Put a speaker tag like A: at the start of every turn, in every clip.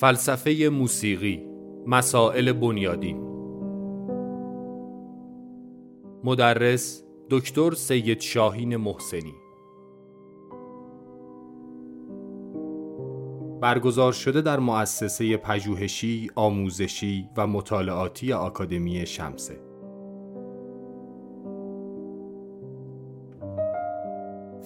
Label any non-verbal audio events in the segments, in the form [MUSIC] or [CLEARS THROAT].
A: فلسفه موسیقی مسائل بنیادین. مدرس دکتر سید شاهین محسنی. برگزار شده در مؤسسه پژوهشی، آموزشی و مطالعاتی آکادمی شمسه.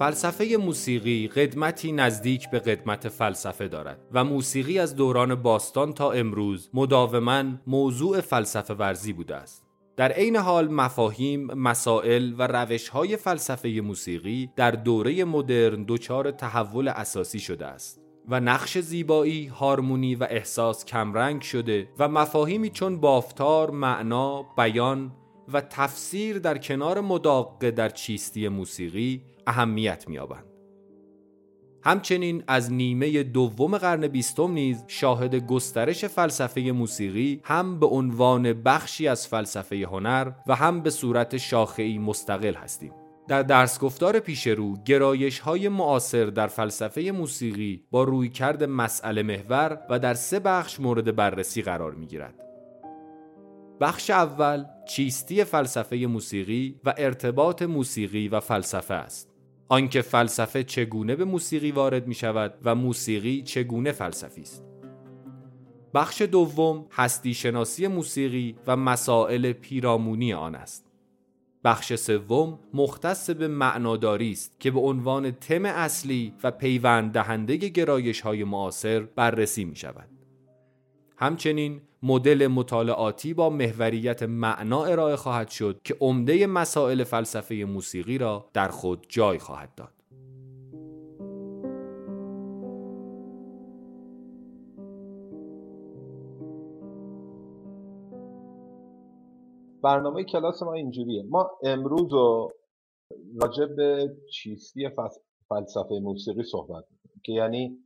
A: فلسفه موسیقی قدمتی نزدیک به قدمت فلسفه دارد و موسیقی از دوران باستان تا امروز مداوما موضوع فلسفه ورزی بوده است. در عین حال مفاهیم، مسائل و روشهای فلسفه موسیقی در دوره مدرن دچار تحول اساسی شده است. و نقش زیبایی، هارمونی و احساس کمرنگ شده و مفاهیمی چون بافتار، معنا، بیان و تفسیر در کنار مداقه در چیستی موسیقی اهمیت می‌یابند. همچنین از نیمه دوم قرن بیستم نیز شاهد گسترش فلسفه موسیقی هم به عنوان بخشی از فلسفه هنر و هم به صورت شاخه‌ای مستقل هستیم. در درس گفتار پیش رو گرایش های معاصر در فلسفه موسیقی با رویکرد مسئله محور و در سه بخش مورد بررسی قرار می گیرد. بخش اول چیستی فلسفه موسیقی و ارتباط موسیقی و فلسفه است. آنکه فلسفه چگونه به موسیقی وارد می شود و موسیقی چگونه فلسفی است. بخش دوم هستی شناسی موسیقی و مسائل پیرامونی آن است. بخش سوم مختص به معناداری است که به عنوان تم اصلی و پیوند دهنده گرایش های معاصر بررسی می شود. همچنین مدل مطالعاتی با محوریت معنا ارائه خواهد شد که عمده مسائل فلسفه موسیقی را در خود جای خواهد داد.
B: برنامه کلاس ما اینجوریه ما امروز رو راجع به چیستی فلسفه موسیقی صحبت می‌کنیم که یعنی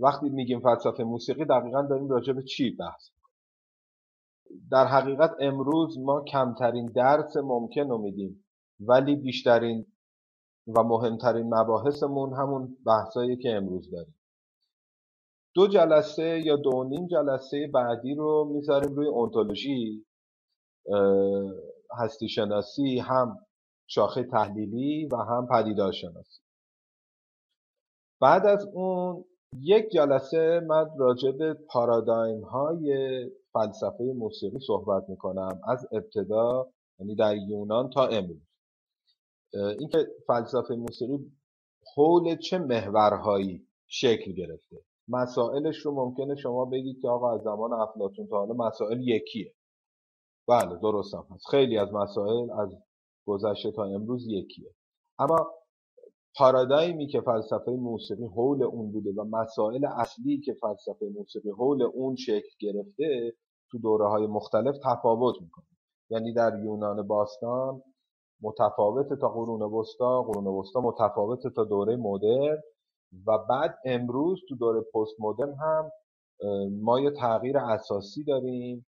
B: وقتی میگیم فلسفه موسیقی دقیقا داریم راجع به چی بحث در حقیقت امروز ما کمترین درس ممکن رو میدیم ولی بیشترین و مهمترین مباحثمون همون بحثایی که امروز داریم. دو جلسه یا دو نیم جلسه بعدی رو می‌ذاریم روی اونتولوژی هستی شناسی هم شاخه تحلیلی و هم پدیدار شناسی بعد از اون یک جلسه من راجع به پارادایم های فلسفه موسیقی صحبت می‌کنم. از ابتدا یعنی در یونان تا امروز. اینکه فلسفه موسیقی حول چه محورهایی شکل گرفته. مسائلش رو ممکنه شما بگید که آقا از زمان افلاطون تا حالا مسائل یکیه. بله درست هم هست. خیلی از مسائل از گذشته تا امروز یکیه. اما پارادایمی که فلسفه موسیقی حول اون بوده و مسائل اصلی که فلسفه موسیقی حول اون شکل گرفته تو دوره های مختلف تفاوت می‌کنه. یعنی در یونان باستان متفاوت تا قرون وسطا قرون وسطا متفاوت تا دوره مدرن و بعد امروز تو دوره پست مدرن هم ما یه تغییر اساسی داریم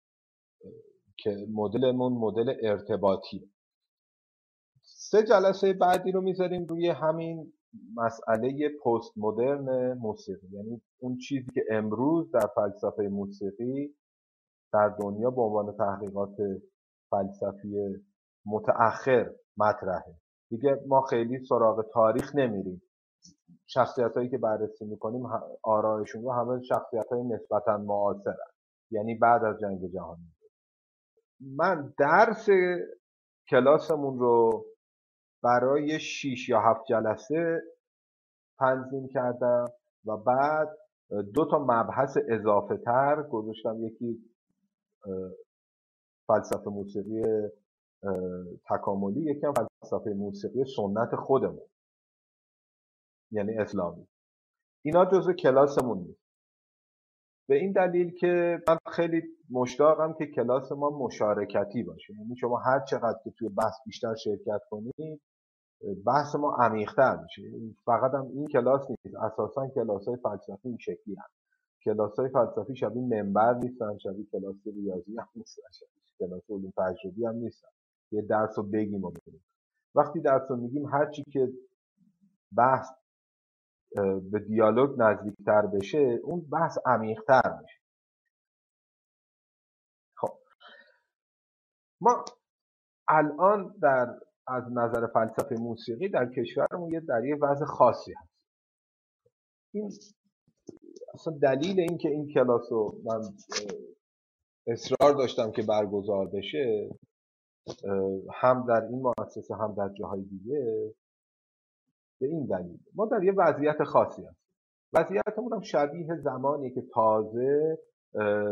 B: که مدلمون مدل ارتباطی سه جلسه بعدی رو می‌ذاریم روی همین مسئله پست مدرن موسیقی. یعنی اون چیزی که امروز در فلسفه موسیقی در دنیا به عنوان تحقیقات فلسفی متأخر مطرحه. دیگه ما خیلی سراغ تاریخ نمیریم. شخصیت هایی که بررسی می‌کنیم آرایشون رو همه شخصیت های نسبتا معاصر یعنی بعد از جنگ جهانی. من درس کلاسمون رو برای 6 یا 7 جلسه تنظیم کردم و بعد دو تا مبحث اضافه تر گذاشتم. یکی فلسفه موسیقی تکاملی یکی هم فلسفه موسیقی سنت خودمون یعنی اسلامی. اینا جزو کلاسمون نیست. به این دلیل که من خیلی مشتاقم که کلاس ما مشارکتی باشه. یعنی شما هر چقدر که توی بحث بیشتر شرکت کنید بحث ما عمیق‌تر میشه. فقط هم این کلاس نیست اساسا کلاس های فلسفی این شکلی هم کلاس های فلسفی شبیه منبر نیستن شبیه کلاس ریاضی هم نیستن شبیه کلاس علوم تجربی هم نیستن. یه درس رو بگیم و بگیم وقتی درس رو میگیم هرچی که بحث به دیالوگ نزدیکتر بشه اون بحث عمیقتر میشه. خب. ما الان در از نظر فلسفه موسیقی در کشورمون یه در یه وضع خاصی هست. این اصلا دلیل اینکه این کلاس رو من اصرار داشتم که برگزار بشه هم در این مؤسسه هم در جاهای دیگه به این دلیل. ما در یه وضعیت خاصی هست وضعیتمون هم شبیه زمانی که تازه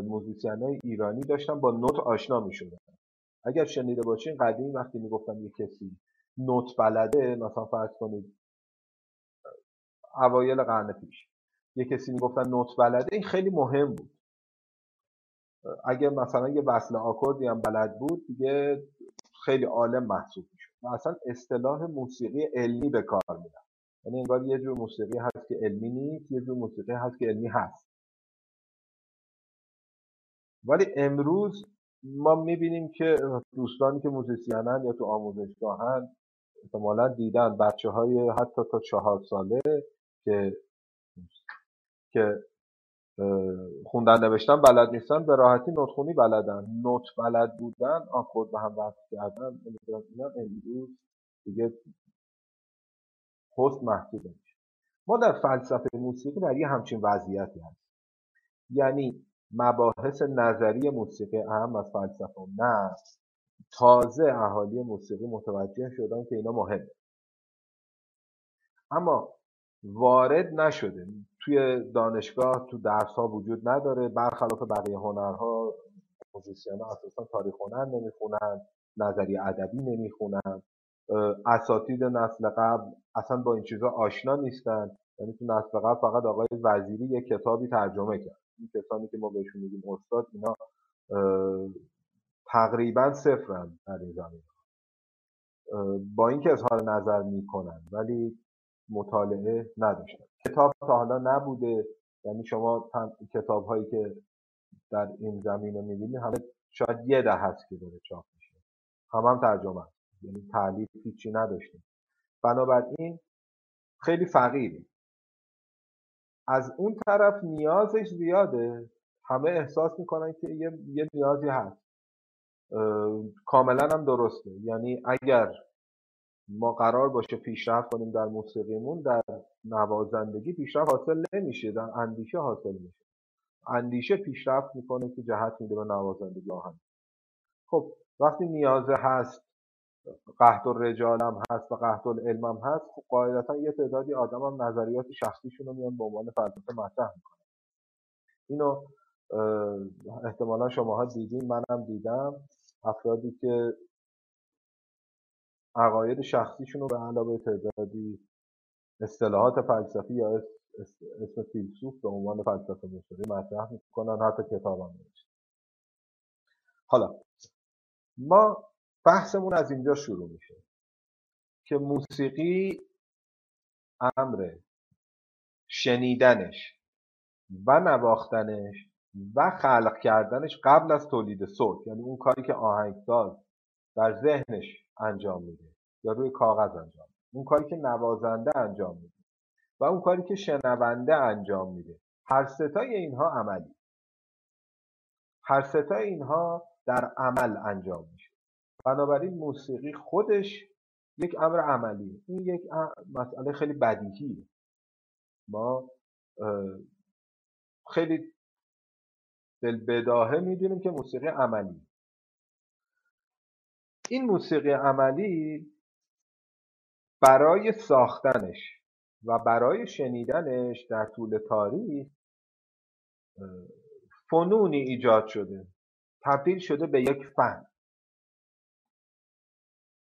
B: موزیسین ایرانی داشتن با نوت آشنا می اگر شنیده باشین قدیم وقتی می‌گفتن یه کسی نوت بلده مثلا فرض کنید اوایل قرن پیش یه کسی می‌گفتن نوت بلده این خیلی مهم بود. اگه مثلا یه وصل آکوردی هم بلد بود دیگه خیلی عالم محسوب می‌شد و اصلا اصطلاح موسیقی علمی به کار میرن یعنی انگار یه جور موسیقی هست که علمی نیست یه جور موسیقی هست که علمی هست. ولی امروز ما می‌بینیم که دوستانی که موزیسینن یا تو آموزشگاهن احتمالا دیدن بچه های حتی تا چهار ساله که که خوندن نوشتن بلد نیستن به راحتی نوتخونی بلدن. نوت بلد بودن آکورد به هم وصل کردن اینا امروز دیگه پست محدود میشه. ما در فلسفه موسیقی در یه همچین وضعیتی هست یعنی مباحث نظری موسیقی اهم از فلسفه. نه. تازه اهالی موسیقی متوجه شدن که اینا مهمه. اما وارد نشده. توی دانشگاه تو درس ها وجود نداره. برخلاف بقیه هنرها موزیسین ها اساسا تاریخ هنر نمی‌خونن نظری ادبی نمی‌خونن. اساتید نسل قبل اصلا با این چیزا آشنا نیستن. یعنی تو نسل قبل فقط آقای وزیری یک کتابی ترجمه کرد. کسانی که ما بهشون میگیم استاد اینا تقریبا صفرن در این زمین با اینکه اظهار نظر می‌کنن ولی مطالعه نداشتن. کتاب تا حالا نبوده یعنی شما کتاب هایی که در این زمینه می‌بینید همه شاید یه ده هست که داره چاپ میشه. هم هم ترجمه یعنی تعلیف هیچی نداشتیم. بنابراین خیلی فقیری از اون طرف نیازش زیاده. همه احساس می‌کنن که یه, یه نیازی هست. کاملا هم درسته. یعنی اگر ما قرار باشه پیشرفت کنیم در موسیقیمون در نوازندگی پیشرفت حاصل نمیشه در اندیشه حاصل میشه. اندیشه پیشرفت می‌کنه که جهت میده به نوازندگی آهنگ خب وقتی نیازه هست قهد الرجال هم هست و قهد العلم هم هست خب قاعدتا یه تعدادی آدم هم نظریات شخصیشون رو میان به عنوان فلسفه مطرح می‌کنن. اینو احتمالا شماها دیدین منم دیدم. افرادی که عقاید شخصیشون رو به علاوه تعدادی اصطلاحات فلسفی یا اسم فیلسوف به عنوان فلسفه موسیقی مطرح می‌کنن حتی کتاب هم حالا ما بحثمون از اینجا شروع میشه که موسیقی امر شنیدنش و نواختنش و خلق کردنش قبل از تولید صوت. یعنی اون کاری که آهنگساز در ذهنش انجام میده یا روی کاغذ انجام میده. اون کاری که نوازنده انجام میده و اون کاری که شنونده انجام میده. هر ستای اینها عملی. هر ستای اینها در عمل انجام میشه. بنابراین موسیقی خودش یک امر عملی. این یک مسئله خیلی بدیهی ما خیلی دل بداهه می‌دونیم که موسیقی عملی. این موسیقی عملی برای ساختنش و برای شنیدنش در طول تاریخ فنونی ایجاد شده. تبدیل شده به یک فن.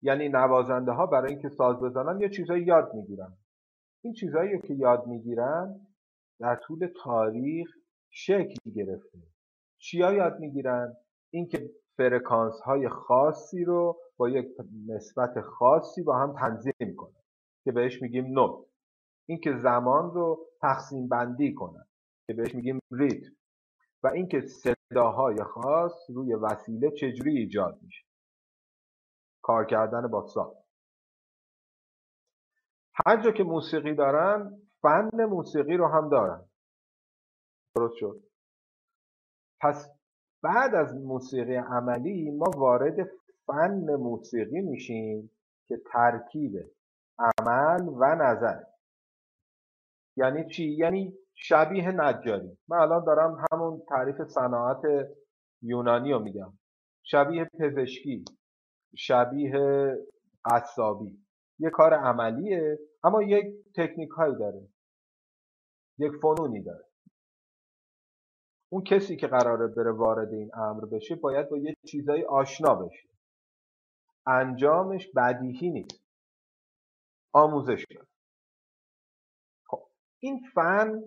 B: یعنی نوازنده ها برای اینکه ساز بزنن یه چیزایی یاد می‌گیرن. این چیزهایی که یاد می‌گیرن در طول تاریخ شکل گرفته. چیا یاد می‌گیرن؟ اینکه فرکانس های خاصی رو با یک نسبت خاصی با هم تنظیم کنن که بهش میگیم نوت اینکه زمان رو تقسیم بندی کنن که بهش میگیم ریتم. و اینکه صداهای خاص روی وسیله چجوری ایجاد میشه. کار کردن با ساز هر جا که موسیقی دارن فن موسیقی رو هم دارن. درست شد. پس بعد از موسیقی عملی ما وارد فن موسیقی میشیم که ترکیب عمل و نظر. یعنی چی؟ یعنی شبیه نجاری. من الان دارم همون تعریف صناعت یونانی رو میگم. شبیه پزشکی. شبیه قصابی یه کار عملیه اما یک تکنیک هایی داره. یک فنونی داره. اون کسی که قراره بره وارد این امر بشه باید با یه چیزایی آشنا بشه. انجامش بدیهی نیست. آموزش داره. خب این فن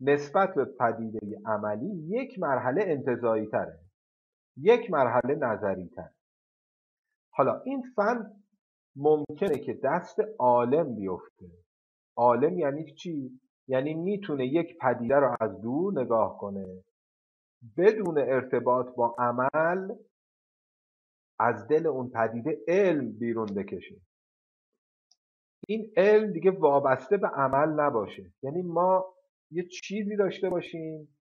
B: نسبت به پدیده عملی یک مرحله انتظایی تره یک مرحله نظری تره حالا این فن ممکنه که دست عالم بیفته. عالم یعنی چی؟ یعنی می‌تونه یک پدیده رو از دور نگاه کنه بدون ارتباط با عمل از دل اون پدیده علم بیرون بکشه. این علم دیگه وابسته به عمل نباشه. یعنی ما یه چیزی داشته باشیم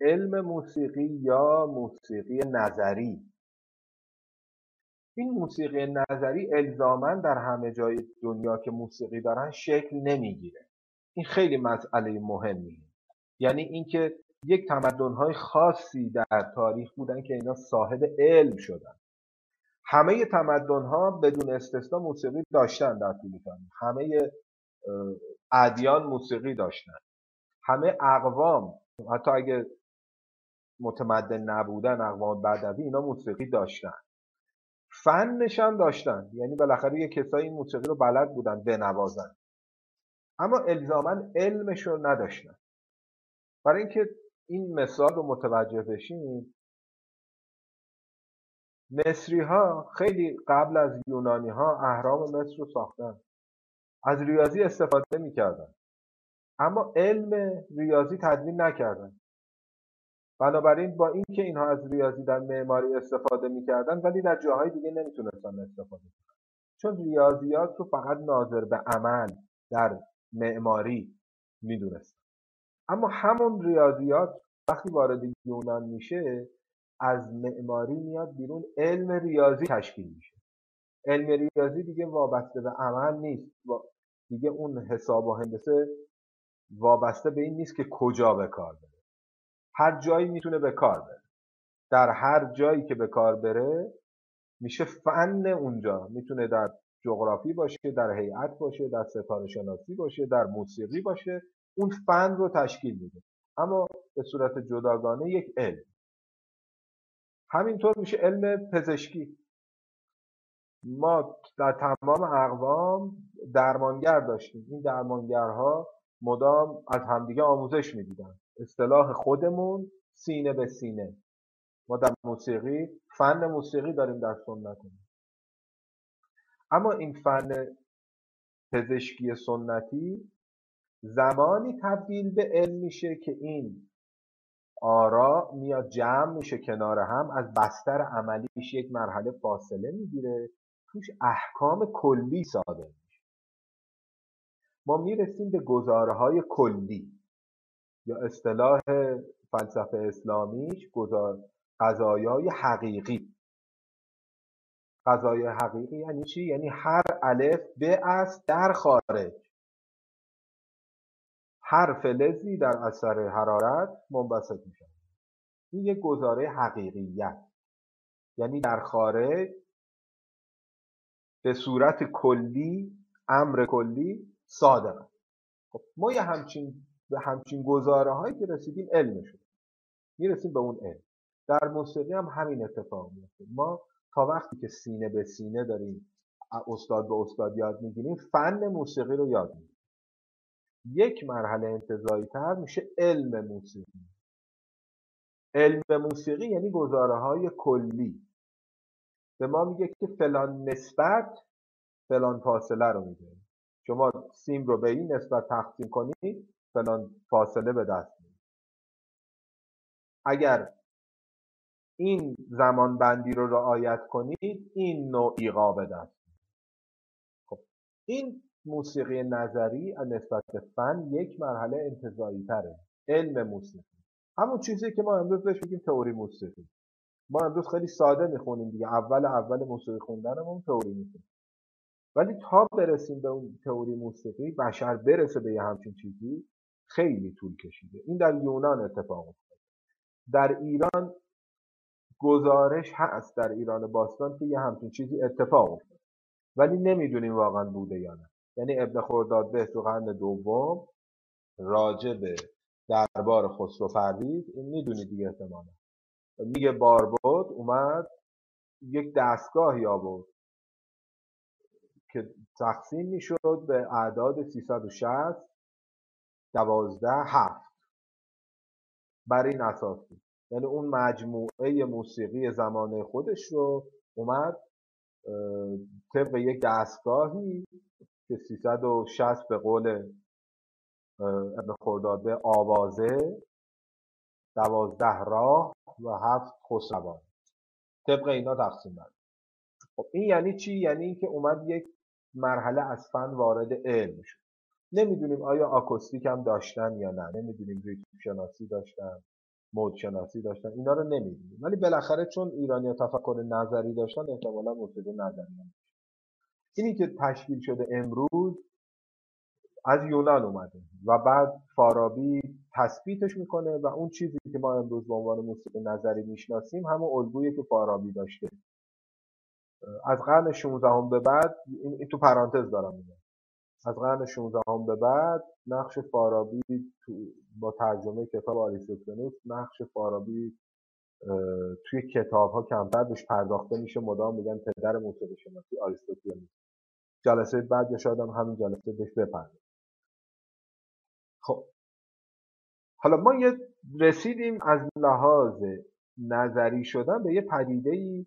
B: علم موسیقی یا موسیقی نظری؟ این موسیقی نظری الزاما در همه جای دنیا که موسیقی دارن شکل نمی‌گیره. این خیلی مسئله مهمیه. یعنی اینکه یک تمدن‌های خاصی در تاریخ بودن که اینا صاحب علم شدن. همه تمدن‌ها بدون استثنا موسیقی داشتن در طول تاریخ. همه ادیان موسیقی داشتن. همه اقوام حتی اگه متمدن نبودن اقوام بدوی اینا موسیقی داشتن. فنش هم داشتن. یعنی بالاخره یه کسایی این موسیقی رو بلد بودن بنوازن. اما الزاما علمش رو نداشتن. برای اینکه این مثال رو متوجه بشیم مصری ها خیلی قبل از یونانی ها اهرام مصر رو ساختن. از ریاضی استفاده می‌کردن. اما علم ریاضی تدوین نکردن. بنابراین با اینکه اینها از ریاضی در معماری استفاده می‌کردن ولی در جاهای دیگه نمی‌تونستن استفاده کنن. چون ریاضیات رو فقط ناظر به عمل در معماری می‌دونستن. اما همون ریاضیات وقتی وارد یونان میشه از معماری میاد بیرون علم ریاضی تشکیل میشه. علم ریاضی دیگه وابسته به عمل نیست. دیگه اون حساب و هندسه وابسته به این نیست که کجا به کار بره. هر جایی می‌تونه به کار بره. در هر جایی که به کار بره میشه فن اونجا. می‌تونه در جغرافی باشه در هیئت باشه در ستاره شناسی باشه در موسیقی باشه. اون فن رو تشکیل میده. اما به صورت جداگانه یک علم. همینطور میشه علم پزشکی. ما در تمام اقوام درمانگر داشتیم. این درمانگرها مدام از همدیگه آموزش می‌دیدن. اصطلاح خودمون سینه به سینه. ما در موسیقی فن موسیقی داریم در سنتمون اما این فن پزشکی سنتی زمانی تبدیل به علم میشه که این آرا میاد جمع میشه کنار هم از بستر عملیش یک مرحله فاصله می‌گیره توش احکام کلی صادر میشه. ما می‌رسیم به گزاره های کلی. یا اصطلاح فلسفه اسلامیش گزار قضایای حقیقی. قضای حقیقی یعنی چی؟ یعنی هر الف به است در خارج. هر فلزی در اثر حرارت منبسط میشه این یک گزاره حقیقیت. یعنی در خارج به صورت کلی امر کلی صادق خب ما یه همچین به همچین گزاره هایی که رسیدیم علم شد می‌رسیم به اون علم. در موسیقی هم همین اتفاق میفته ما تا وقتی که سینه به سینه داریم استاد به استاد یاد می‌گیریم فن موسیقی رو یاد می‌گیریم. یک مرحله انتظایی تر میشه علم موسیقی. علم موسیقی یعنی گزاره های کلی. به ما میگه که فلان نسبت فلان فاصله رو میده شما سیم رو به این نسبت تقسیم کنید فلان فاصله به دست میاد اگر این زمان بندی رو رعایت کنید این نوع ایقا به دست خب این موسیقی نظری نسبت به فن یک مرحله انتظایی تره علم موسیقی. همون چیزی که ما امروز بهش میگیم تئوری موسیقی. ما امروز خیلی ساده می‌خونیم دیگه. اول اول موسیقی خوندنمون تئوری می‌خونیم ولی تا برسیم به اون تئوری موسیقی بشر برسه به یه همچین چیزی خیلی طول کشیده. این در یونان اتفاق افتاد. در ایران گزارش هست در ایران باستان که یه همچین چیزی اتفاق افتاد. ولی نمی‌دونیم واقعا بوده یا نه. یعنی ابن خرداد به تو قرن دوم راجع به دربار خسرو پرویز این می‌دونید دیگه احتمالا. میگه باربود اومد یک دستگاهی آورد که تقسیم می‌شد به اعداد 360 دوازده هفت. بر این اساس بود. یعنی اون مجموعه موسیقی زمانه خودش رو اومد طبق یک دستگاهی که 360 به قول ابن خرداد آوازه دوازده راه و هفت خسروان. طبق اینا تقسیم بند خب این یعنی چی؟ یعنی اینکه اومد یک مرحله از فن وارد علم شد. نمی‌دونیم آیا آکوستیک هم داشتن یا نه. نمی‌دونیم ریتم شناسی داشتن مود شناسی داشتن اینا رو نمی‌دونیم. ولی بالاخره چون ایرانی تفکر نظری داشتن احتمالا موسیقی نظری هم اینی که تشکیل شده امروز از یونان اومده و بعد فارابی تثبیتش می‌کنه و اون چیزی که ما امروز به عنوان موسیقی نظری می‌شناسیم همون الگویی که فارابی داشته. از قرن 16 به بعد این, تو پرانتز دارم میگم. از قرن 16 به بعد نقش فارابی تو با ترجمه کتاب آریستوتلس نقش فارابی توی کتاب ها کمتر بهش پرداخته میشه. مدام میگن پدر موسیقی شناسی آریستوتلس جلسه بعد یا شاید هم همین جلسه بهش بپرد خب. حالا ما یه رسیدیم از لحاظ نظری شدن به یه پدیده ای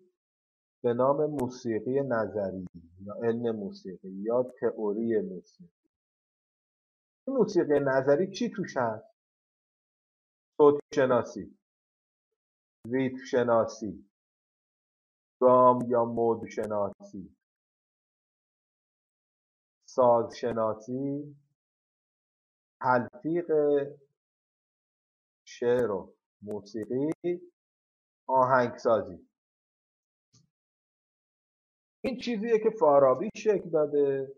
B: به نام موسیقی نظری یا علم موسیقی یا تئوری موسیقی این موسیقی نظری چی توش هست؟ صوت شناسی ریتم شناسی گام یا مود شناسی ساز شناسی تلفیق شعر و موسیقی آهنگسازی این چیزیه که فارابی شکل داده.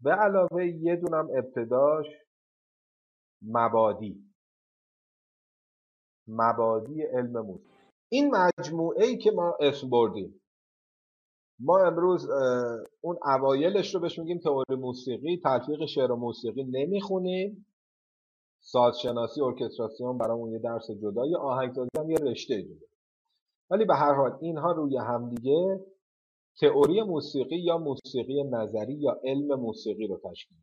B: به علاوه یه دونم ابتداش مبادی. مبادی علم موسیقی این مجموعه ای که ما اسم بردیم. ما امروز اون اوایلش رو بهش میگیم تئوری موسیقی. تلفیق شعر و موسیقی نمی‌خونیم. سازشناسی ارکستراسیون برامون یه درس جدا یه آهنگسازی هم یه رشته جدا ولی به هر حال اینها روی همدیگه. تئوری موسیقی یا موسیقی نظری یا علم موسیقی رو تشکیل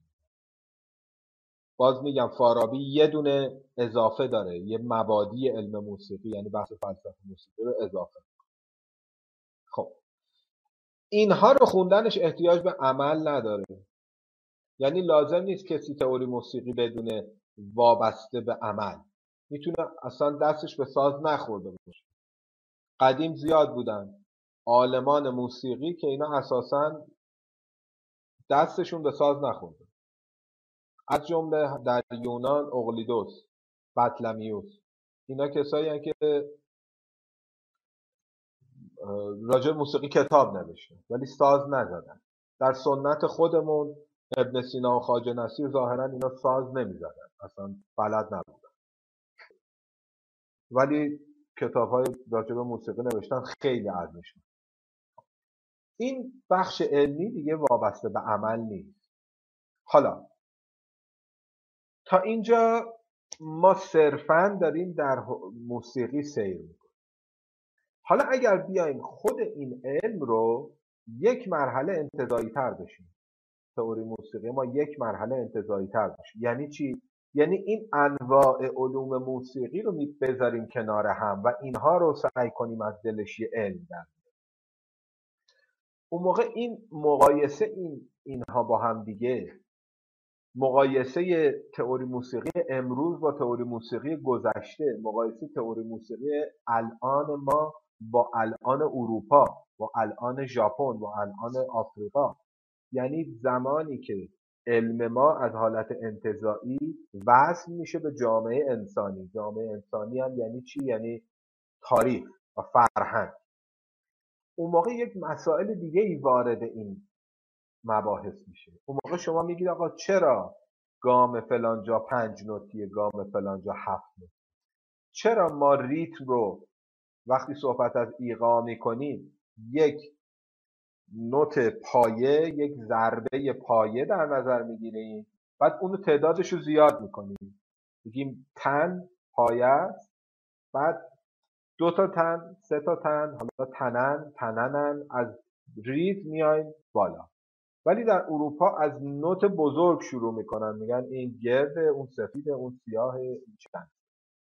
B: باز میگم فارابی یه دونه اضافه داره یه مبادی علم موسیقی یعنی بحث فلسفه موسیقی رو اضافه خب. اینها رو خوندنش احتیاج به عمل نداره. یعنی لازم نیست کسی تئوری موسیقی بدونه وابسته به عمل. می‌تونه اصلا دستش به ساز نخورده باشه. قدیم زیاد بودن. عالمان موسیقی که اینا اساسا دستشون به ساز نخورده. از جمله در یونان اقلیدوس بطلمیوس. اینا کسایی که راجع موسیقی کتاب نوشته ولی ساز نزدن. در سنت خودمون ابن سینا و خاجه نصیر ظاهرا اینا ساز نمی‌زدن اصلا بلد نبودن. ولی کتاب های راجع به موسیقی نوشتن خیلی ارزشمند. این بخش علمی دیگه وابسته به عمل نیست. حالا تا اینجا ما صرفا داریم در موسیقی سیر می‌کنیم. حالا اگر بیایم خود این علم رو یک مرحله انتظایی تر بشیم. تئوری موسیقی ما یک مرحله انتظایی تر بشیم یعنی چی؟ یعنی این انواع علوم موسیقی رو بذاریم کنار هم و اینها رو سعی کنیم از دلش علم در اون موقع این مقایسه این اینها با هم دیگه مقایسه تئوری موسیقی امروز با تئوری موسیقی گذشته مقایسه تئوری موسیقی الان ما با الان اروپا با الان ژاپن با الان آفریقا. یعنی زمانی که علم ما از حالت انتظایی وصل میشه به جامعه انسانی. جامعه انسانی هم یعنی چی؟ یعنی تاریخ و فرهنگ. اون موقع یک مسائل دیگه ای وارد این مباحث میشه. اون موقع شما میگید آقا چرا گام فلانجا پنج نوتیه گام فلانجا هفت نوتیه؟ چرا ما ریتم رو وقتی صحبت از ایقا می‌کنیم یک نوت پایه یک ضربه پایه در نظر می‌گیریم بعد اونو تعدادش رو زیاد می‌کنیم؟ بگیم تن پایه است بعد دو تا تن سه تا تن حالا تنن تننن از ریز میایم بالا. ولی در اروپا از نوت بزرگ شروع می‌کنن میگن این گرد اون سفید اون سیاه چند.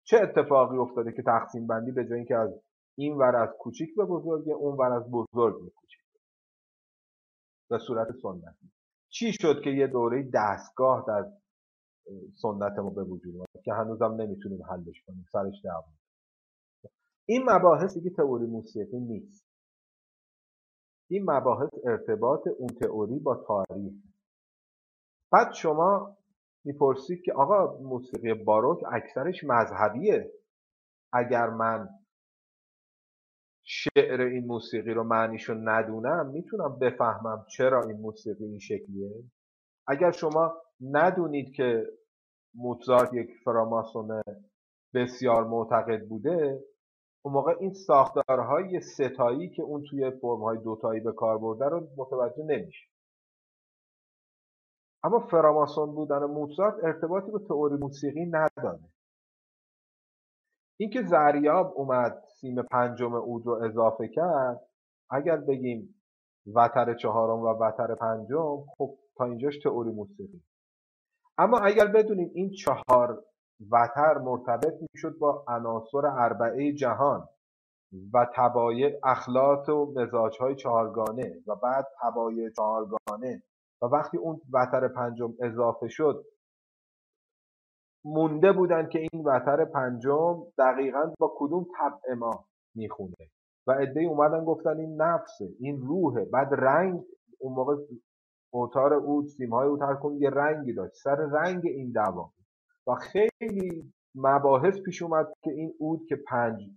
B: چه اتفاقی افتاده که تقسیم بندی به جای اینکه از این ور از کوچیک به بزرگ اون ور از بزرگ به کوچیک؟ به صورت سنتی. چی شد که یه دوره دستگاه در سنت ما به وجود اومد که هنوزم نمی‌تونیم حلش کنیم؟ سرش دعوا این مباحث دیگه تئوری موسیقی نیست. این مباحث ارتباط اون تئوری با تاریخ. بعد شما می‌پرسید که آقا موسیقی باروک اکثرش مذهبیه. اگر من شعر این موسیقی رو معنیشو ندونم می‌تونم بفهمم چرا این موسیقی این شکلیه. اگر شما ندونید که موتزارت یک فراماسون بسیار معتقد بوده اون موقع این ساختارهای ستایی که اون توی فرمهای دوتایی به کار برده رو متوجه نمیشه. اما فراماسون بودن موتزارت ارتباطی به تئوری موسیقی نداره. اینکه زریاب اومد سیم پنجم اود رو اضافه کرد اگر بگیم وتر چهارم و وتر پنجم خب تا اینجاش تئوری موسیقی. اما اگر بدونیم این چهار وتر مرتبط می‌شد با عناصر اربعه جهان و تبایع اخلاط و مزاج های چهارگانه و بعد تبایع چهارگانه. و وقتی اون وتر پنجم اضافه شد مونده بودن که این وتر پنجم دقیقا با کدوم طبع ما می‌خونه. و عده اومدن گفتن این نفسه این روحه. بعد رنگ اون موقع اوتار او سیمهای او ترکون یه رنگی داشت. سر رنگ این دوا و خیلی مباحث پیش اومد که این اود که پنج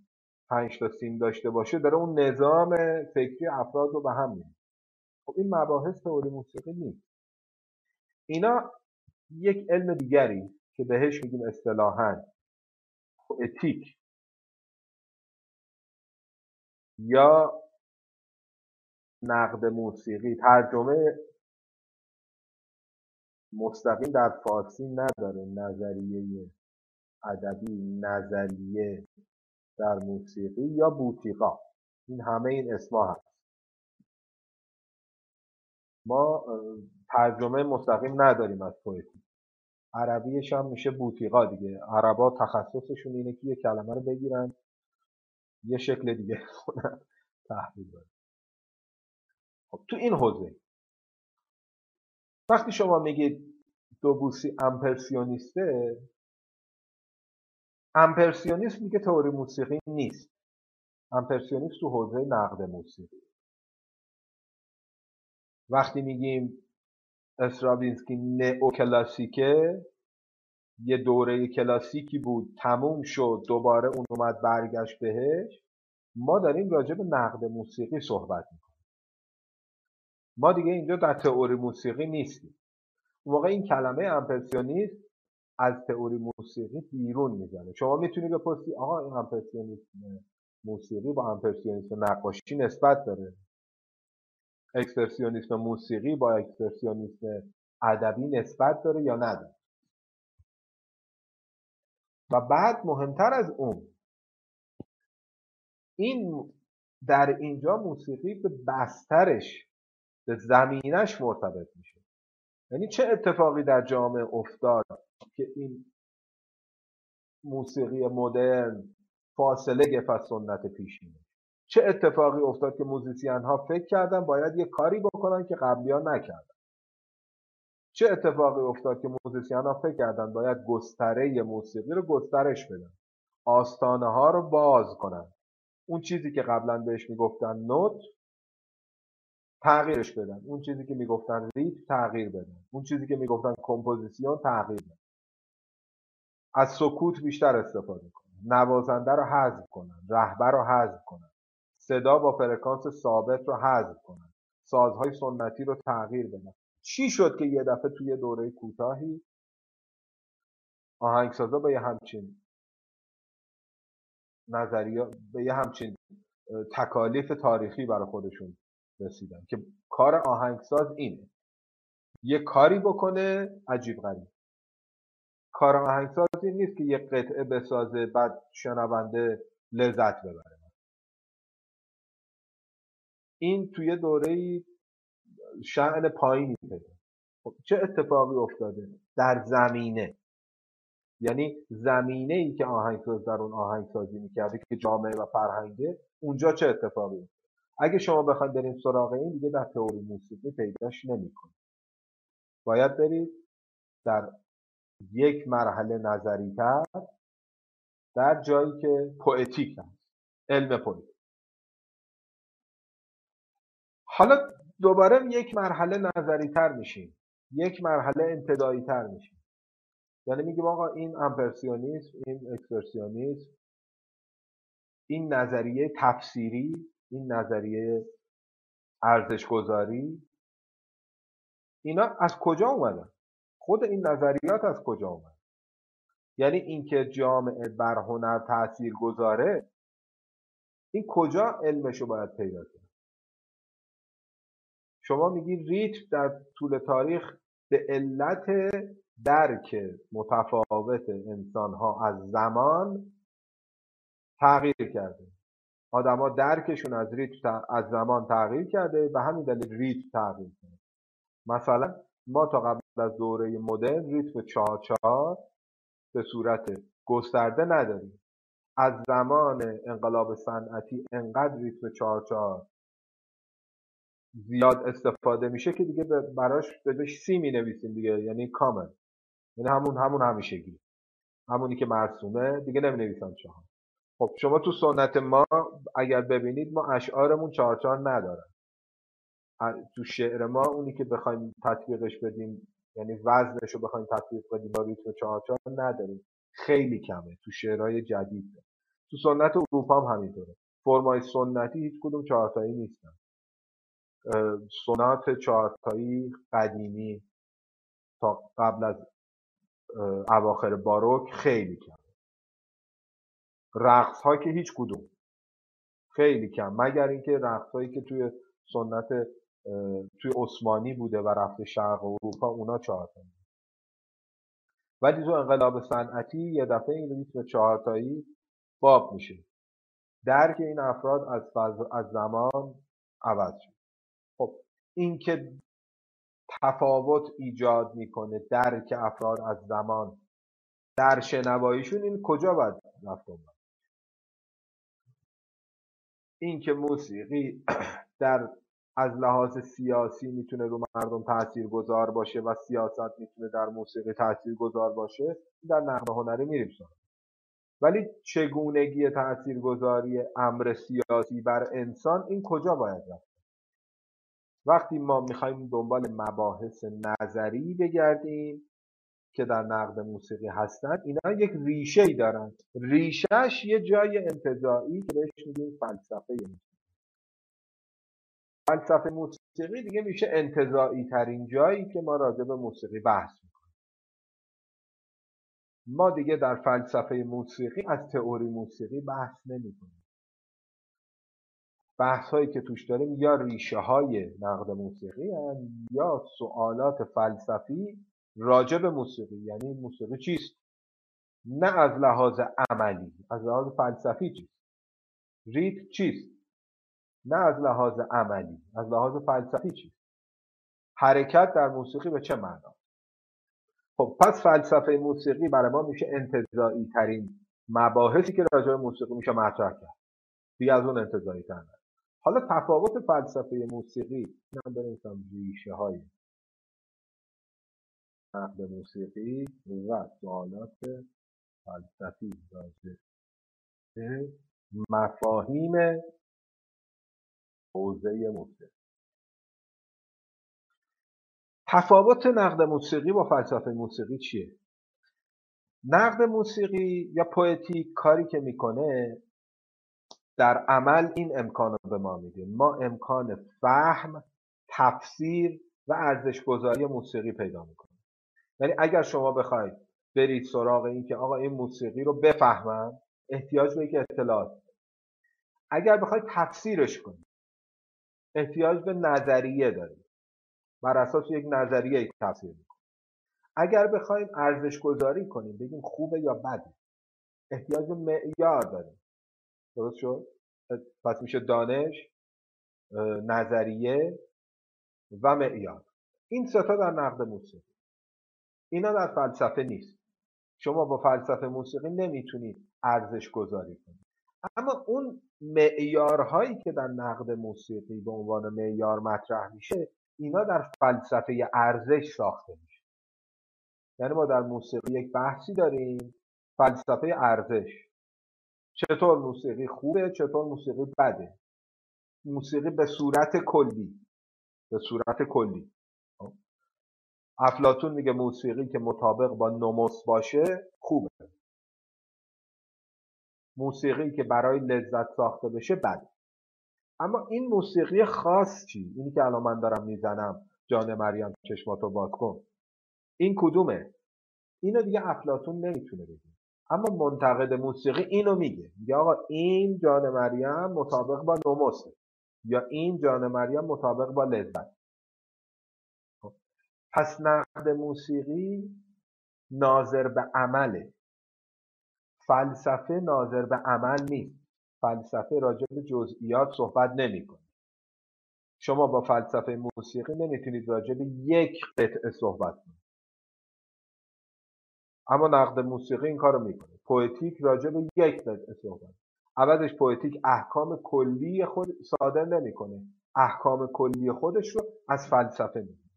B: پنج تا سیم داشته باشه داره اون نظام فکری افراد رو به هم میده خب این مباحث تئوری موسیقی نیست. اینا یک علم دیگری که بهش میگیم اصطلاحا اتیک یا نقد موسیقی. ترجمه مستقیم در فارسی نداره. نظریه ادبی نظریه در موسیقی یا بوتیقا. این همه این اسما هست. ما ترجمه مستقیم نداریم از پویتی عربیش هم میشه بوتیقا دیگه. عربا تخصصشون اینه که یه کلمه رو بگیرن یه شکل دیگه [LAUGHS] تحویل خب تو این حوزه وقتی شما میگید دوبوسی امپرسیونیسته امپرسیونیسم میگه تئوری موسیقی نیست. امپرسیونیست تو حوزه نقد موسیقی. وقتی میگیم استرابینسکی نئو کلاسیکه یه دوره کلاسیکی بود تموم شد دوباره اون اومد برگشت بهش ما داریم راجع به نقد موسیقی صحبت می‌کنیم. ما دیگه اینجا در تئوری موسیقی نیستیم. اون این کلمه امپرسیونیست از تئوری موسیقی بیرون می‌زنه شما می‌تونی بپرسی آقا این امپرسیونیسم موسیقی با امپرسیونیسم نقاشی نسبت داره. اکسپرسیونیسم موسیقی با اکسپرسیونیسم ادبی نسبت داره یا نداره؟ و بعد مهمتر از اون این در اینجا موسیقی به بسترش به زمینش مرتبط میشه. یعنی چه اتفاقی در جامعه افتاد که این موسیقی مدرن فاصله گرفت از سنت پیشینه؟ چه اتفاقی افتاد که موزیسین ها فکر کردن باید یه کاری بکنن که قبلی ها نکردن؟ چه اتفاقی افتاد که موزیسین ها فکر کردن باید گستره موسیقی رو گسترش بدن آستانه ها رو باز کنن؟ اون چیزی که قبلا بهش می‌گفتن نوت تغییرش بدن. اون چیزی که می‌گفتن ریتم تغییر بدن. اون چیزی که می‌گفتن composition تغییر بدن. از سکوت بیشتر استفاده کنن. نوازنده رو حذف کنن. رهبر رو حذف کنن. صدا با فرکانس ثابت رو حذف کنن. سازهای سنتی رو تغییر بدن. چی شد که یه دفعه توی دوره کوتاهی آهنگسازا به یه همچین نظریه به یه همچین تکالیف تاریخی برای خودشون رسیدن که کار آهنگساز اینه. یه کاری بکنه عجیب غریب. کار آهنگساز این نیست که یه قطعه بسازه بعد شنونده لذت ببره. این توی دوره شعن پایینی پیدا خب چه اتفاقی افتاده؟ در زمینه. یعنی زمینه ای که آهنگساز در اون آهنگسازی می‌کرده که جامعه و فرهنگه اونجا چه اتفاقی اگه شما بخواید بریم سراغ این دیگه در تئوری موسیقی پیداش نمی‌کنید. باید برید در یک مرحله نظری تر در جایی که پویتیک هست علم پویتیک حالا دوباره یک مرحله نظری تر میشیم. یک مرحله انتدایی تر میشیم. یعنی میگیم آقا این امپرسیونیسم این اکسپرسیونیسم این نظریه تفسیری این نظریه ارزشگذاری؟ اینا از کجا اومدن؟ خود این نظریات از کجا اومد یعنی اینکه جامعه بر هنر تاثیر گذاره این کجا علمشو باید پیدا کرد؟ شما میگی ریتم در طول تاریخ به علت درک متفاوت انسان ها از زمان تغییر کرده. آدما درکشون از ریتم از زمان تغییر کرده به همین دلیل ریتم تغییر کرده. مثلا ما تا قبل از دوره مدرن ریتم چهار چهار به صورت گسترده نداریم. از زمان انقلاب صنعتی انقدر ریتم چهار چهار زیاد استفاده میشه که دیگه براش به سی می نویسیم دیگه یعنی کامل. یعنی همون همون همیشگی. همونی که مرسومه دیگه نمی نویسم چهار. خب شما تو سنت ما اگر ببینید ما اشعارمون چهار ندارن. تو شعر ما اونی که بخوایم تطبیقش بدیم یعنی وزنش رو بخوایم تطبیق بدیم با ریتم چهار نداریم. خیلی کمه. تو شعرهای جدید. تو سنت اروپا هم همینطوره. فرمای سنتی هیچ کدوم چهارتایی نیستن. سونات چهارتایی قدیمی. تا قبل از اواخر باروک خیلی کم رقص ها که هیچ کدوم. خیلی کم. مگر اینکه رقص هایی که توی سنت توی عثمانی بوده و رفته شرق اروپا اونا چهارتایی ولی تو انقلاب صنعتی یه دفعه این ریتم چهارتایی باب میشه. درک این افراد از, از زمان عوض شد. خب این که تفاوت ایجاد می‌کنه درک افراد از زمان در شنواییشون این کجا باید رفت این که موسیقی [CLEARS THROAT] در از لحاظ سیاسی می‌تونه رو مردم تأثیر گذار باشه و سیاست می‌تونه در موسیقی تأثیر گذار باشه در نقد هنری میریم ولی چگونگی تاثیرگذاری امر سیاسی بر انسان این کجا باید رفت؟ وقتی ما می‌خوایم دنبال مباحث نظری بگردیم که در نقد موسیقی هستند اینا یک ریشه ای دارن. ریشهش یه جای انتظایی که بهش میگیم فلسفه فلسفه موسیقی دیگه میشه انتظایی ترین جایی که ما راجع به موسیقی بحث می‌کنیم. ما دیگه در فلسفه موسیقی از تئوری موسیقی بحث نمی‌کنیم. بحث هایی که توش داریم یا ریشه های نقد موسیقی هن یا سوالات فلسفی راجع به موسیقی یعنی موسیقی چیست؟ نه از لحاظ عملی از لحاظ فلسفی چیست؟ ریت چیست؟ نه از لحاظ عملی از لحاظ فلسفی چیست؟ حرکت در موسیقی به چه معنا؟ خب پس فلسفه موسیقی برای ما میشه انتظایی ترین مباحثی که راجع به موسیقی میشه مطرح کرد. دیگه از اون انتظایی تر حالا تفاوت فلسفه موسیقی من بنویسم ریشه های نقد موسیقی و سوالات فلسفی راجع به مفاهیم حوزه موسیقی. تفاوت نقد موسیقی با فلسفه موسیقی چیه؟ نقد موسیقی یا پویتیک کاری که می‌کنه در عمل این امکان به ما میده. ما امکان فهم تفسیر و ارزش گذاری موسیقی پیدا می‌کنیم. یعنی اگر شما بخواید برید سراغ این که آقا این موسیقی رو بفهمم احتیاج به یک اطلاعات. اگر بخواید تفسیرش کنید احتیاج به نظریه دارید. بر اساس یک نظریه تفسیر می‌کنید. اگر بخوایم ارزش گذاری کنیم بگیم خوبه یا بده. احتیاج به معیار داریم. درست شد؟ پس میشه دانش نظریه و معیار. این ستا در نقد موسیقی. اینا در فلسفه نیست. شما با فلسفه موسیقی نمی‌تونید ارزش گذاری کنید. اما اون معیارهایی که در نقد موسیقی به عنوان معیار مطرح میشه اینا در فلسفه ارزش ساخته میشه. یعنی ما در موسیقی یک بحثی داریم فلسفه ارزش. چطور موسیقی خوبه چطور موسیقی بده. موسیقی به صورت کلی به صورت کلی. افلاتون میگه موسیقی که مطابق با نموس باشه خوبه. موسیقی که برای لذت ساخته بشه بده. اما این موسیقی خاص چی؟ اینی که الان من دارم می‌زنم جان مریم چشماتو باز کن. این کدومه؟ اینو دیگه افلاتون نمی‌تونه بگه. اما منتقد موسیقی اینو میگه. میگه آقا این جان مریم مطابق با نموسه یا این جان مریم مطابق با لذت. پس نقد موسیقی ناظر به عمله فلسفه ناظر به عمل نیست. فلسفه راجع به جزئیات صحبت نمی‌کنه. شما با فلسفه موسیقی نمی‌تونید راجع به یک قطعه صحبت کنید. اما نقد موسیقی این کارو می‌کنه. پویتیک راجع به یک قطعه صحبت. عوضش پویتیک احکام کلی خود صادر نمی‌کنه. احکام کلی خودش رو از فلسفه می‌گیره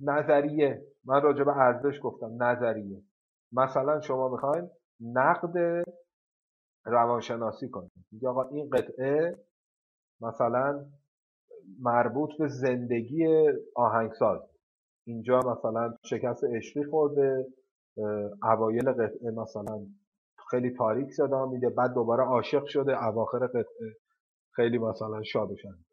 B: نظریه. من راجع به ارزش گفتم نظریه. مثلا شما می‌خواین نقد روانشناسی کنید. میگه آقا این قطعه مثلا مربوط به زندگی آهنگساز. اینجا مثلا شکست عشقی خورده اوایل قطعه مثلا خیلی تاریک صدا میده بعد دوباره عاشق شده اواخر قطعه خیلی مثلا شادشن.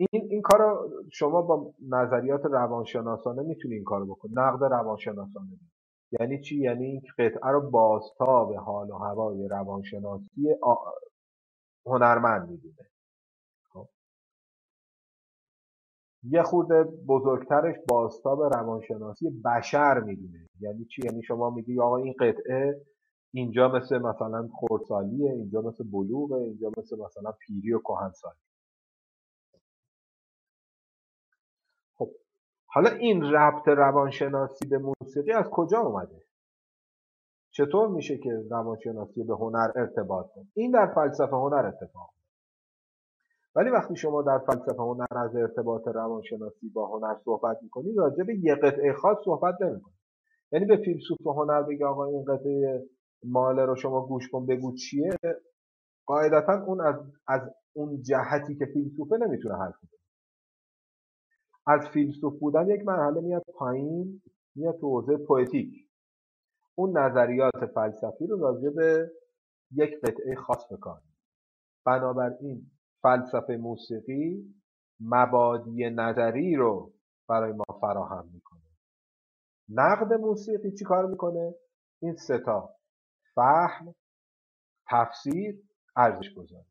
B: این این کارو شما با نظریات روانشناسانه می‌تونی این کارو بکنی. نقد روانشناسانه. یعنی چی؟ یعنی این قطعه رو بازتاب حال و هوای روانشناسی هنرمند می‌دونه. خب. یه خورده بزرگترش بازتاب روانشناسی بشر می‌دونه. یعنی چی؟ یعنی شما میگی آقا این قطعه اینجا مثل مثلا خورسالیه اینجا مثل بلوغه اینجا مثل مثلا پیری و کهنسالی. حالا این ربط روانشناسی به موسیقی از کجا اومده؟ چطور میشه که روانشناسی به هنر ارتباط کنه این در فلسفه هنر اتفاق ولی وقتی شما در فلسفه هنر از ارتباط روانشناسی با هنر صحبت می‌کنید راجع به یه قطعه خاص صحبت نمی‌کنید یعنی به فیلسوف هنر بگه آقا این قطعه ماله رو شما گوش کن بگو چیه؟ قاعدتا اون از, از اون جهتی که فیلسوفه نمی‌تونه حرف بزنه از فیلسوف بودن یک مرحله میاد پایین میاد تو حوزه پویتیک اون نظریات فلسفی رو راجع به یک قطعه خاص بکن بنابراین فلسفه موسیقی مبادی نظری رو برای ما فراهم می‌کنه. نقد موسیقی چی کار می‌کنه؟ این ستا فهم تفسیر ارزش گذاری